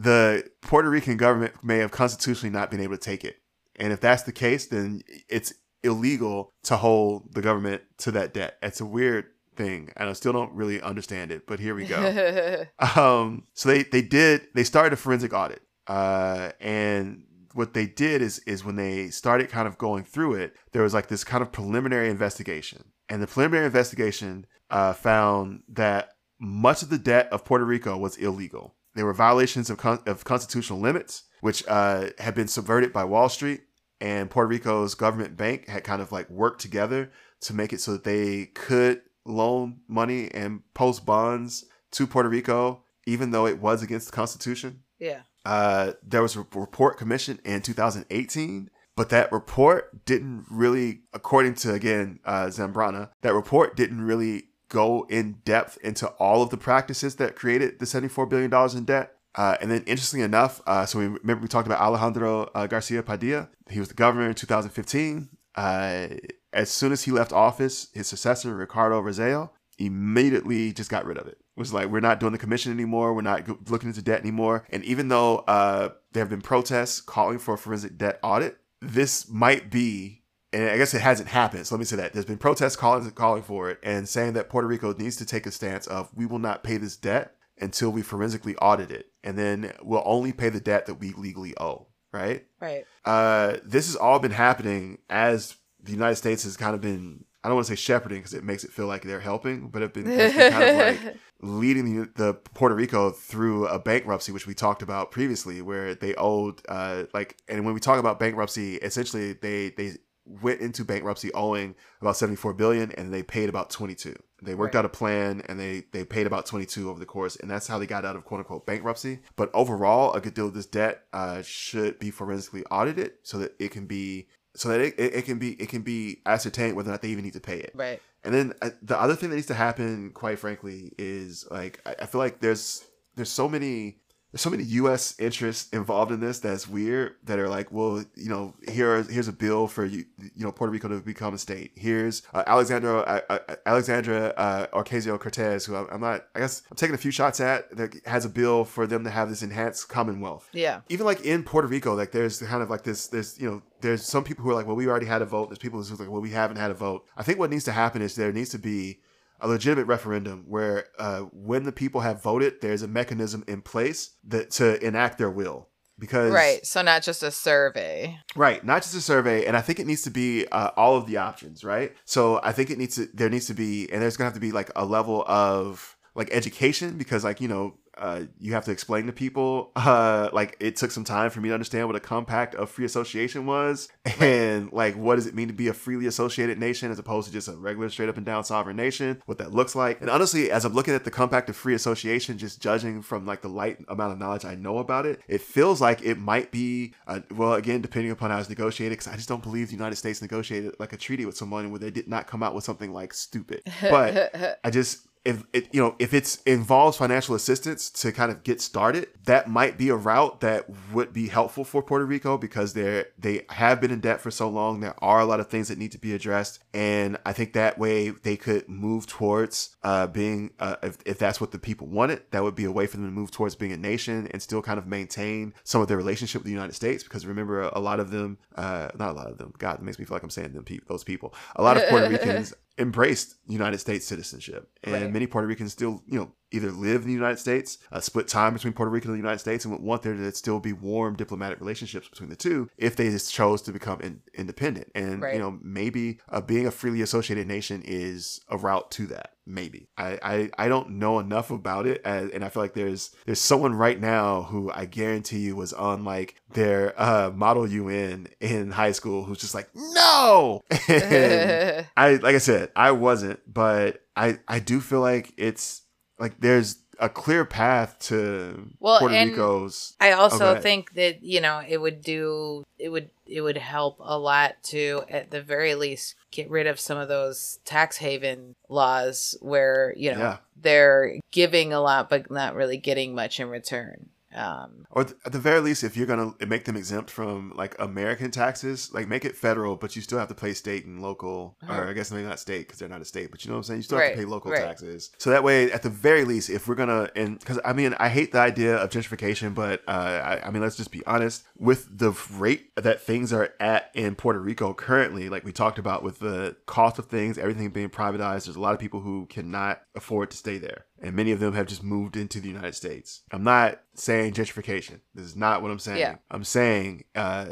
the Puerto Rican government may have constitutionally not been able to take it, and if that's the case, then it's illegal to hold the government to that debt. It's a weird thing, and I still don't really understand it, but here we go. Um so they they did they started a forensic audit uh and what they did is is when they started kind of going through it there was like this kind of preliminary investigation. And the preliminary investigation uh found that much of the debt of Puerto Rico was illegal there were violations of, con- of constitutional limits which uh had been subverted by Wall Street and Puerto Rico's government bank had kind of like worked together to make it so that they could loan money and post bonds to Puerto Rico, even though it was against the Constitution. yeah. Uh, there was a report commissioned in 2018, but that report didn't really, according to again uh, Zambrana, that report didn't really go in depth into all of the practices that created the 74 billion dollars in debt. Uh, and then, interestingly enough, uh, so we remember we talked about Alejandro uh, Garcia Padilla. He was the governor in 2015. Uh, as soon as he left office, his successor Ricardo Rosell immediately just got rid of it. it. Was like, we're not doing the commission anymore. We're not looking into debt anymore. And even though uh, there have been protests calling for a forensic debt audit, this might be, and I guess it hasn't happened. So let me say that there's been protests calling calling for it and saying that Puerto Rico needs to take a stance of we will not pay this debt until we forensically audit it, and then we'll only pay the debt that we legally owe. Right Right. uh, this has all been happening as the United States has kind of been I don't want to say shepherding because it makes it feel like they're helping, but have been, been kind of like leading the, the, Puerto Rico through a bankruptcy, which we talked about previously, where they owed uh, like, and when we talk about bankruptcy, essentially they they went into bankruptcy owing about 74 billion and they paid about 22 they worked right. out a plan and they they paid about 22 over the course and that's how they got out of quote unquote bankruptcy. But overall a good deal of this debt uh, should be forensically audited so that it can be so that it, it, it, can be it can be ascertained whether or not they even need to pay it. Right. And then uh, the other thing that needs to happen quite frankly is like I, I feel like there's there's so many there's so many U.S. interests involved in this that's weird. That are like, well, you know, here here's a bill for you, you know, Puerto Rico to become a state. Here's uh, Alexandra uh, uh, Alexandra uh, Ocasio Cortez, who I'm not. I guess I'm taking a few shots at that has a bill for them to have this enhanced Commonwealth. Yeah. Even like in Puerto Rico, like there's kind of like this. There's you know there's some people who are like, well, we already had a vote. There's people who's like, well, we haven't had a vote. I think what needs to happen is there needs to be a legitimate referendum where uh, when the people have voted, there's a mechanism in place that to enact their will. Because right, so not just a survey, right? Not just a survey, and I think it needs to be uh, all of the options, right? So I think it needs to there needs to be, and there's gonna have to be like a level of like education because like you know uh, you have to explain to people. Uh, like it took some time for me to understand what a compact of free association was, and like what does it mean to be a freely associated nation as opposed to just a regular straight up and down sovereign nation. What that looks like, and honestly, as I'm looking at the compact of free association, just judging from like the light amount of knowledge I know about it, it feels like it might be uh, well again depending upon how it's negotiated. Because I just don't believe the United States negotiated like a treaty with someone where they did not come out with something like stupid. But I just if it you know if it's involves financial assistance to kind of get started that might be a route that would be helpful for Puerto Rico because they're they have been in debt for so long. There are a lot of things that need to be addressed. And I think that way they could move towards uh, being uh, if, if that's what the people wanted that would be a way for them to move towards being a nation and still kind of maintain some of their relationship with the United States. Because remember a, lot of them uh, not a lot of them God it makes me feel like I'm saying them pe- those people. A lot of Puerto Ricans embraced United States citizenship, and right. many Puerto Ricans still, you know, either live in the United States, uh, split time between Puerto Rico and the United States, and would want there to still be warm diplomatic relationships between the two if they just chose to become in, independent. And right. you know, maybe uh, being a freely associated nation is a route to that. Maybe I I, I don't know enough about it, as, and I feel like there's there's someone right now who I guarantee you was on like their uh, model UN in high school who's just like no. I like I said I wasn't, but I I do feel like it's like there's a clear path to well, Puerto Rico's. I also oh, think that you know it would do it would it would help a lot to at the very least get rid of some of those tax haven laws where you know yeah. they're giving a lot but not really getting much in return. Um, or th- at the very least, if you're gonna make them exempt from like American taxes, like make it federal, but you still have to pay state and local, uh-huh. or I guess maybe not state because they're not a state, but you know what I'm saying. You still right, have to pay local right. taxes. So that way, at the very least, if we're gonna, and because I mean, I hate the idea of gentrification, but uh, I, I mean, let's just be honest with the rate that things are at in Puerto Rico currently. Like we talked about with the cost of things, everything being privatized. There's a lot of people who cannot afford to stay there and many of them have just moved into the United States. I'm not saying gentrification. This is not what I'm saying. Yeah. I'm saying uh,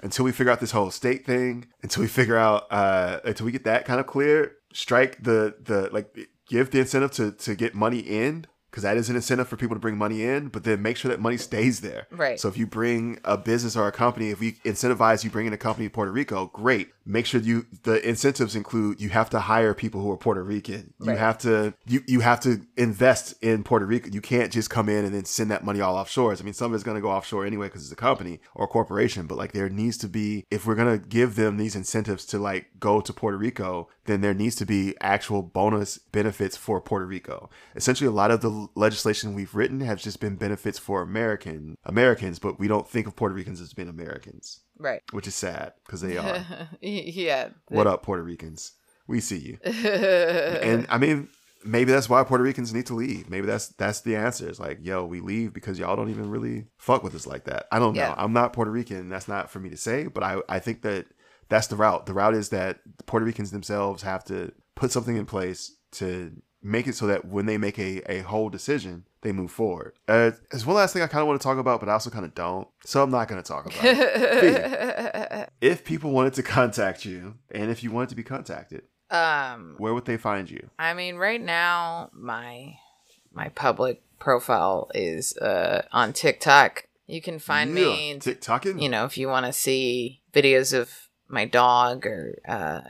until we figure out this whole state thing, until we figure out, uh, until we get that kind of clear, strike the the like give the incentive to to get money in because that is an incentive for people to bring money in, but then make sure that money stays there. Right. So if you bring a business or a company, if we incentivize you bringing a company to Puerto Rico, great. Make sure you the incentives include you have to hire people who are Puerto Rican. You right. have to you you have to invest in Puerto Rico. You can't just come in and then send that money all offshore. I mean, some of it's going to go offshore anyway because it's a company or a corporation. But like there needs to be if we're going to give them these incentives to like go to Puerto Rico, then there needs to be actual bonus benefits for Puerto Rico. Essentially, a lot of the legislation we've written has just been benefits for American Americans, but we don't think of Puerto Ricans as being Americans. Right. Which is sad because they are. yeah. What up, Puerto Ricans? We see you. and I mean, maybe that's why Puerto Ricans need to leave. Maybe that's that's the answer. It's like, yo, we leave because y'all don't even really fuck with us like that. I don't yeah. know. I'm not Puerto Rican. That's not for me to say, but I I think that that's the route. The route is that Puerto Ricans themselves have to put something in place to make it so that when they make a, a whole decision, they move forward. Uh, there's one last thing I kind of want to talk about, but I also kind of don't. So I'm not going to talk about it. if people wanted to contact you and if you wanted to be contacted, Um, Where would they find you? I mean, right now my my public profile is uh on TikTok. You can find me, Yeah, TikToking. you know, if you want to see videos of my dog or uh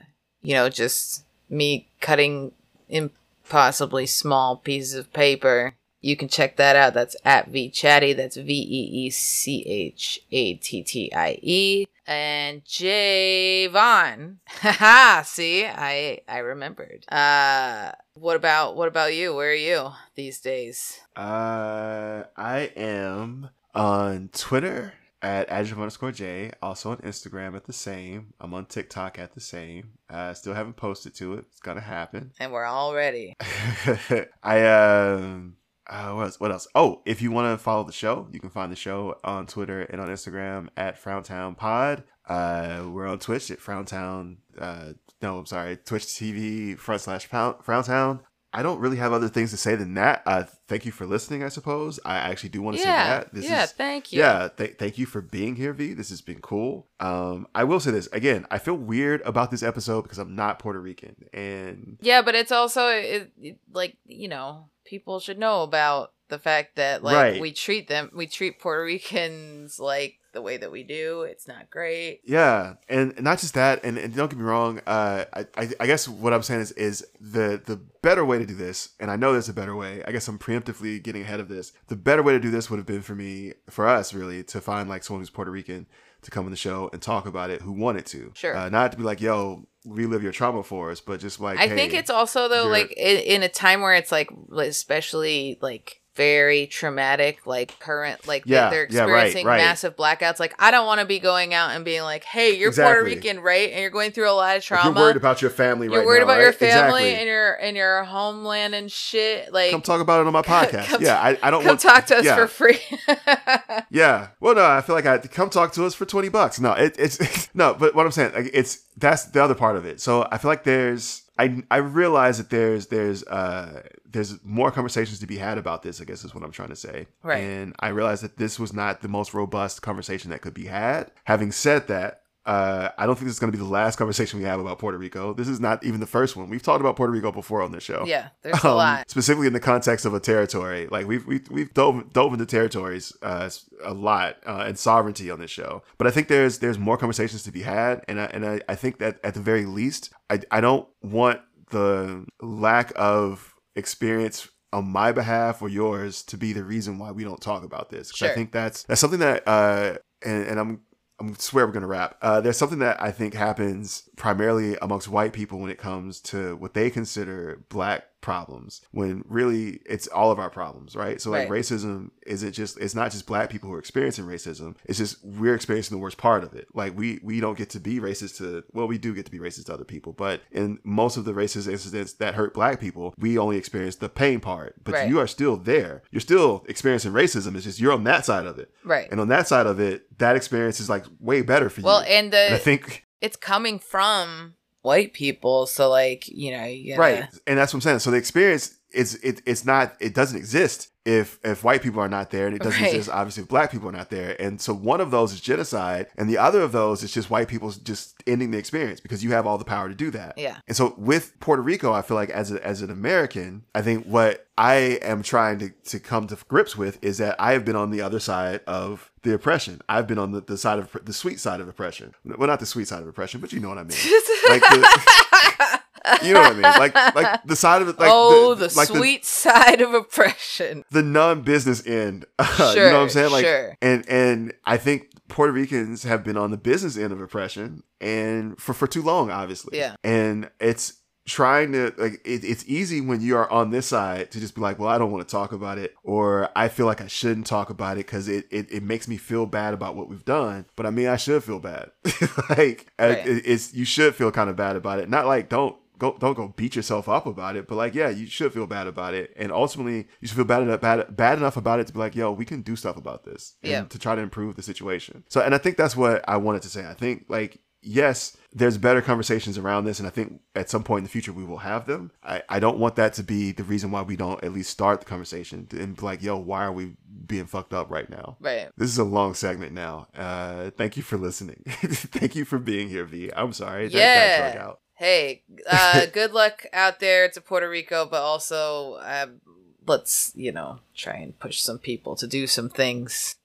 you know, just me cutting impossibly small pieces of paper. You can check that out. That's at Vee Chattie. That's V E E C H A T T I E. And Javon. Haha. See, I I remembered. Uh, what about what about you? Where are you these days? Uh, I am on Twitter at adjective underscore J. Also on Instagram at the same. I'm on TikTok at the same. I still haven't posted to it. It's gonna happen. And we're all ready. I um. Uh, what else? What else? Oh, if you want to follow the show, you can find the show on Twitter and on Instagram at Frowntown Pod. Uh, we're on Twitch at Frowntown. Uh, no, I'm sorry, Twitch TV front slash Frowntown. I don't really have other things to say than that. Uh, thank you for listening. I suppose I actually do want to say that. This yeah. is thank you. yeah, th- thank you for being here, Vee. This has been cool. Um, I will say this again. I feel weird about this episode because I'm not Puerto Rican, and Yeah, but it's also it, it- like you know people should know about the fact that like Right. we treat them we treat Puerto Ricans like the way that we do. It's not great. yeah, and not just that. And, and don't get me wrong. Uh, I, I, I guess what I'm saying is, is the the better way to do this, and I know there's a better way. I guess I'm preemptively getting ahead of this. The better way to do this would have been for me, for us, really, to find like someone who's Puerto Rican to come on the show and talk about it, who wanted to. Sure. Uh, not to be like, yo, relive your trauma for us, but just like, I think it's also though like in, in a time where it's like especially like very traumatic like current like Yeah, they're yeah, right, experiencing right. massive blackouts like i don't want to be going out and being like hey you're puerto rican right and you're going through a lot of trauma You're worried about your family right? You're right worried now, about your family Exactly. and your and your homeland and shit like come talk about it on my podcast. come- yeah, I, I don't come want talk to us yeah, for free Yeah. Well, no, I feel like I come talk to us for twenty bucks. No, it, it's no, but what I'm saying, like, it's that's the other part of it. So I feel like there's. I, I realize that there's there's uh there's more conversations to be had about this. I guess is what I'm trying to say. Right. And I realize that this was not the most robust conversation that could be had. Having said that, uh, I don't think this is going to be the last conversation we have about Puerto Rico. This is not even the first one. We've talked about Puerto Rico before on this show yeah there's a um, lot specifically in the context of a territory. Like we've we've we've dove, dove into territories uh, a lot uh, and sovereignty on this show. But I think there's there's more conversations to be had, and I, and I, I think that at the very least, I I don't want the lack of experience on my behalf or yours to be the reason why we don't talk about this. 'Cause I Sure. think that's that's something that uh and, and I'm I'm swear we're gonna wrap. Uh, there's something that I think happens primarily amongst white people when it comes to what they consider black problems, when really it's all of our problems, right? So like Right. racism isn't just it's not just black people who are experiencing racism. It's just we're experiencing the worst part of it. Like we we don't get to be racist to well we do get to be racist to other people, but in most of the racist incidents that hurt black people, we only experience the pain part. But Right. you are still there. You're still experiencing racism. It's just you're on that side of it. right And on that side of it, that experience is like way better for you. well and the And I think it's coming from white people so like you know you gotta, right, and that's what I'm saying. So the experience is it, it's not it doesn't exist if if white people are not there, and it doesn't Right. exist obviously if black people are not there. And so one of those is genocide, and the other of those is just white people just ending the experience because you have all the power to do that. yeah And so with Puerto Rico, I feel like as a, as an American, I think what I am trying to, to come to grips with is that I have been on the other side of the oppression. I've been on the, the side of the sweet side of oppression. Well, not the sweet side of oppression, but you know what I mean. Like the, you know what I mean. Like like the side of it. Like oh the, like sweet side of oppression the non-business end. Sure, you know what I'm saying? Like, sure. and and I think Puerto Ricans have been on the business end of oppression, and for for too long, obviously. Yeah. And it's trying to like it, it's easy when you are on this side to just be like well i don't want to talk about it or i feel like i shouldn't talk about it because it, it it makes me feel bad about what we've done but i mean i should feel bad. Like oh, Right. it, it's you should feel kind of bad about it. Not like don't go don't go beat yourself up about it but like yeah you should feel bad about it. And ultimately you should feel bad enough bad, bad enough about it to be like yo we can do stuff about this and Yeah. to try to improve the situation. So and i think that's what i wanted to say. I think like yes there's better conversations around this and i think at some point in the future we will have them i, I don't want that to be the reason why we don't at least start the conversation and be like yo why are we being fucked up right now right this is a long segment now uh thank you for listening thank you for being here Vee i'm sorry yeah hey, uh, good luck out there to Puerto Rico, but also um, let's you know try and push some people to do some things.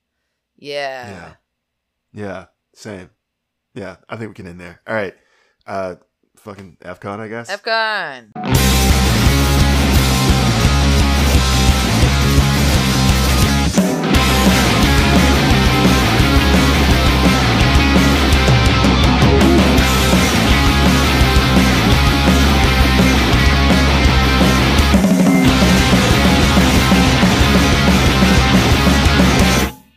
Yeah. Yeah. Yeah. Same. Yeah. I think we can end there. All right. Uh, fucking FCON, I guess. FCON.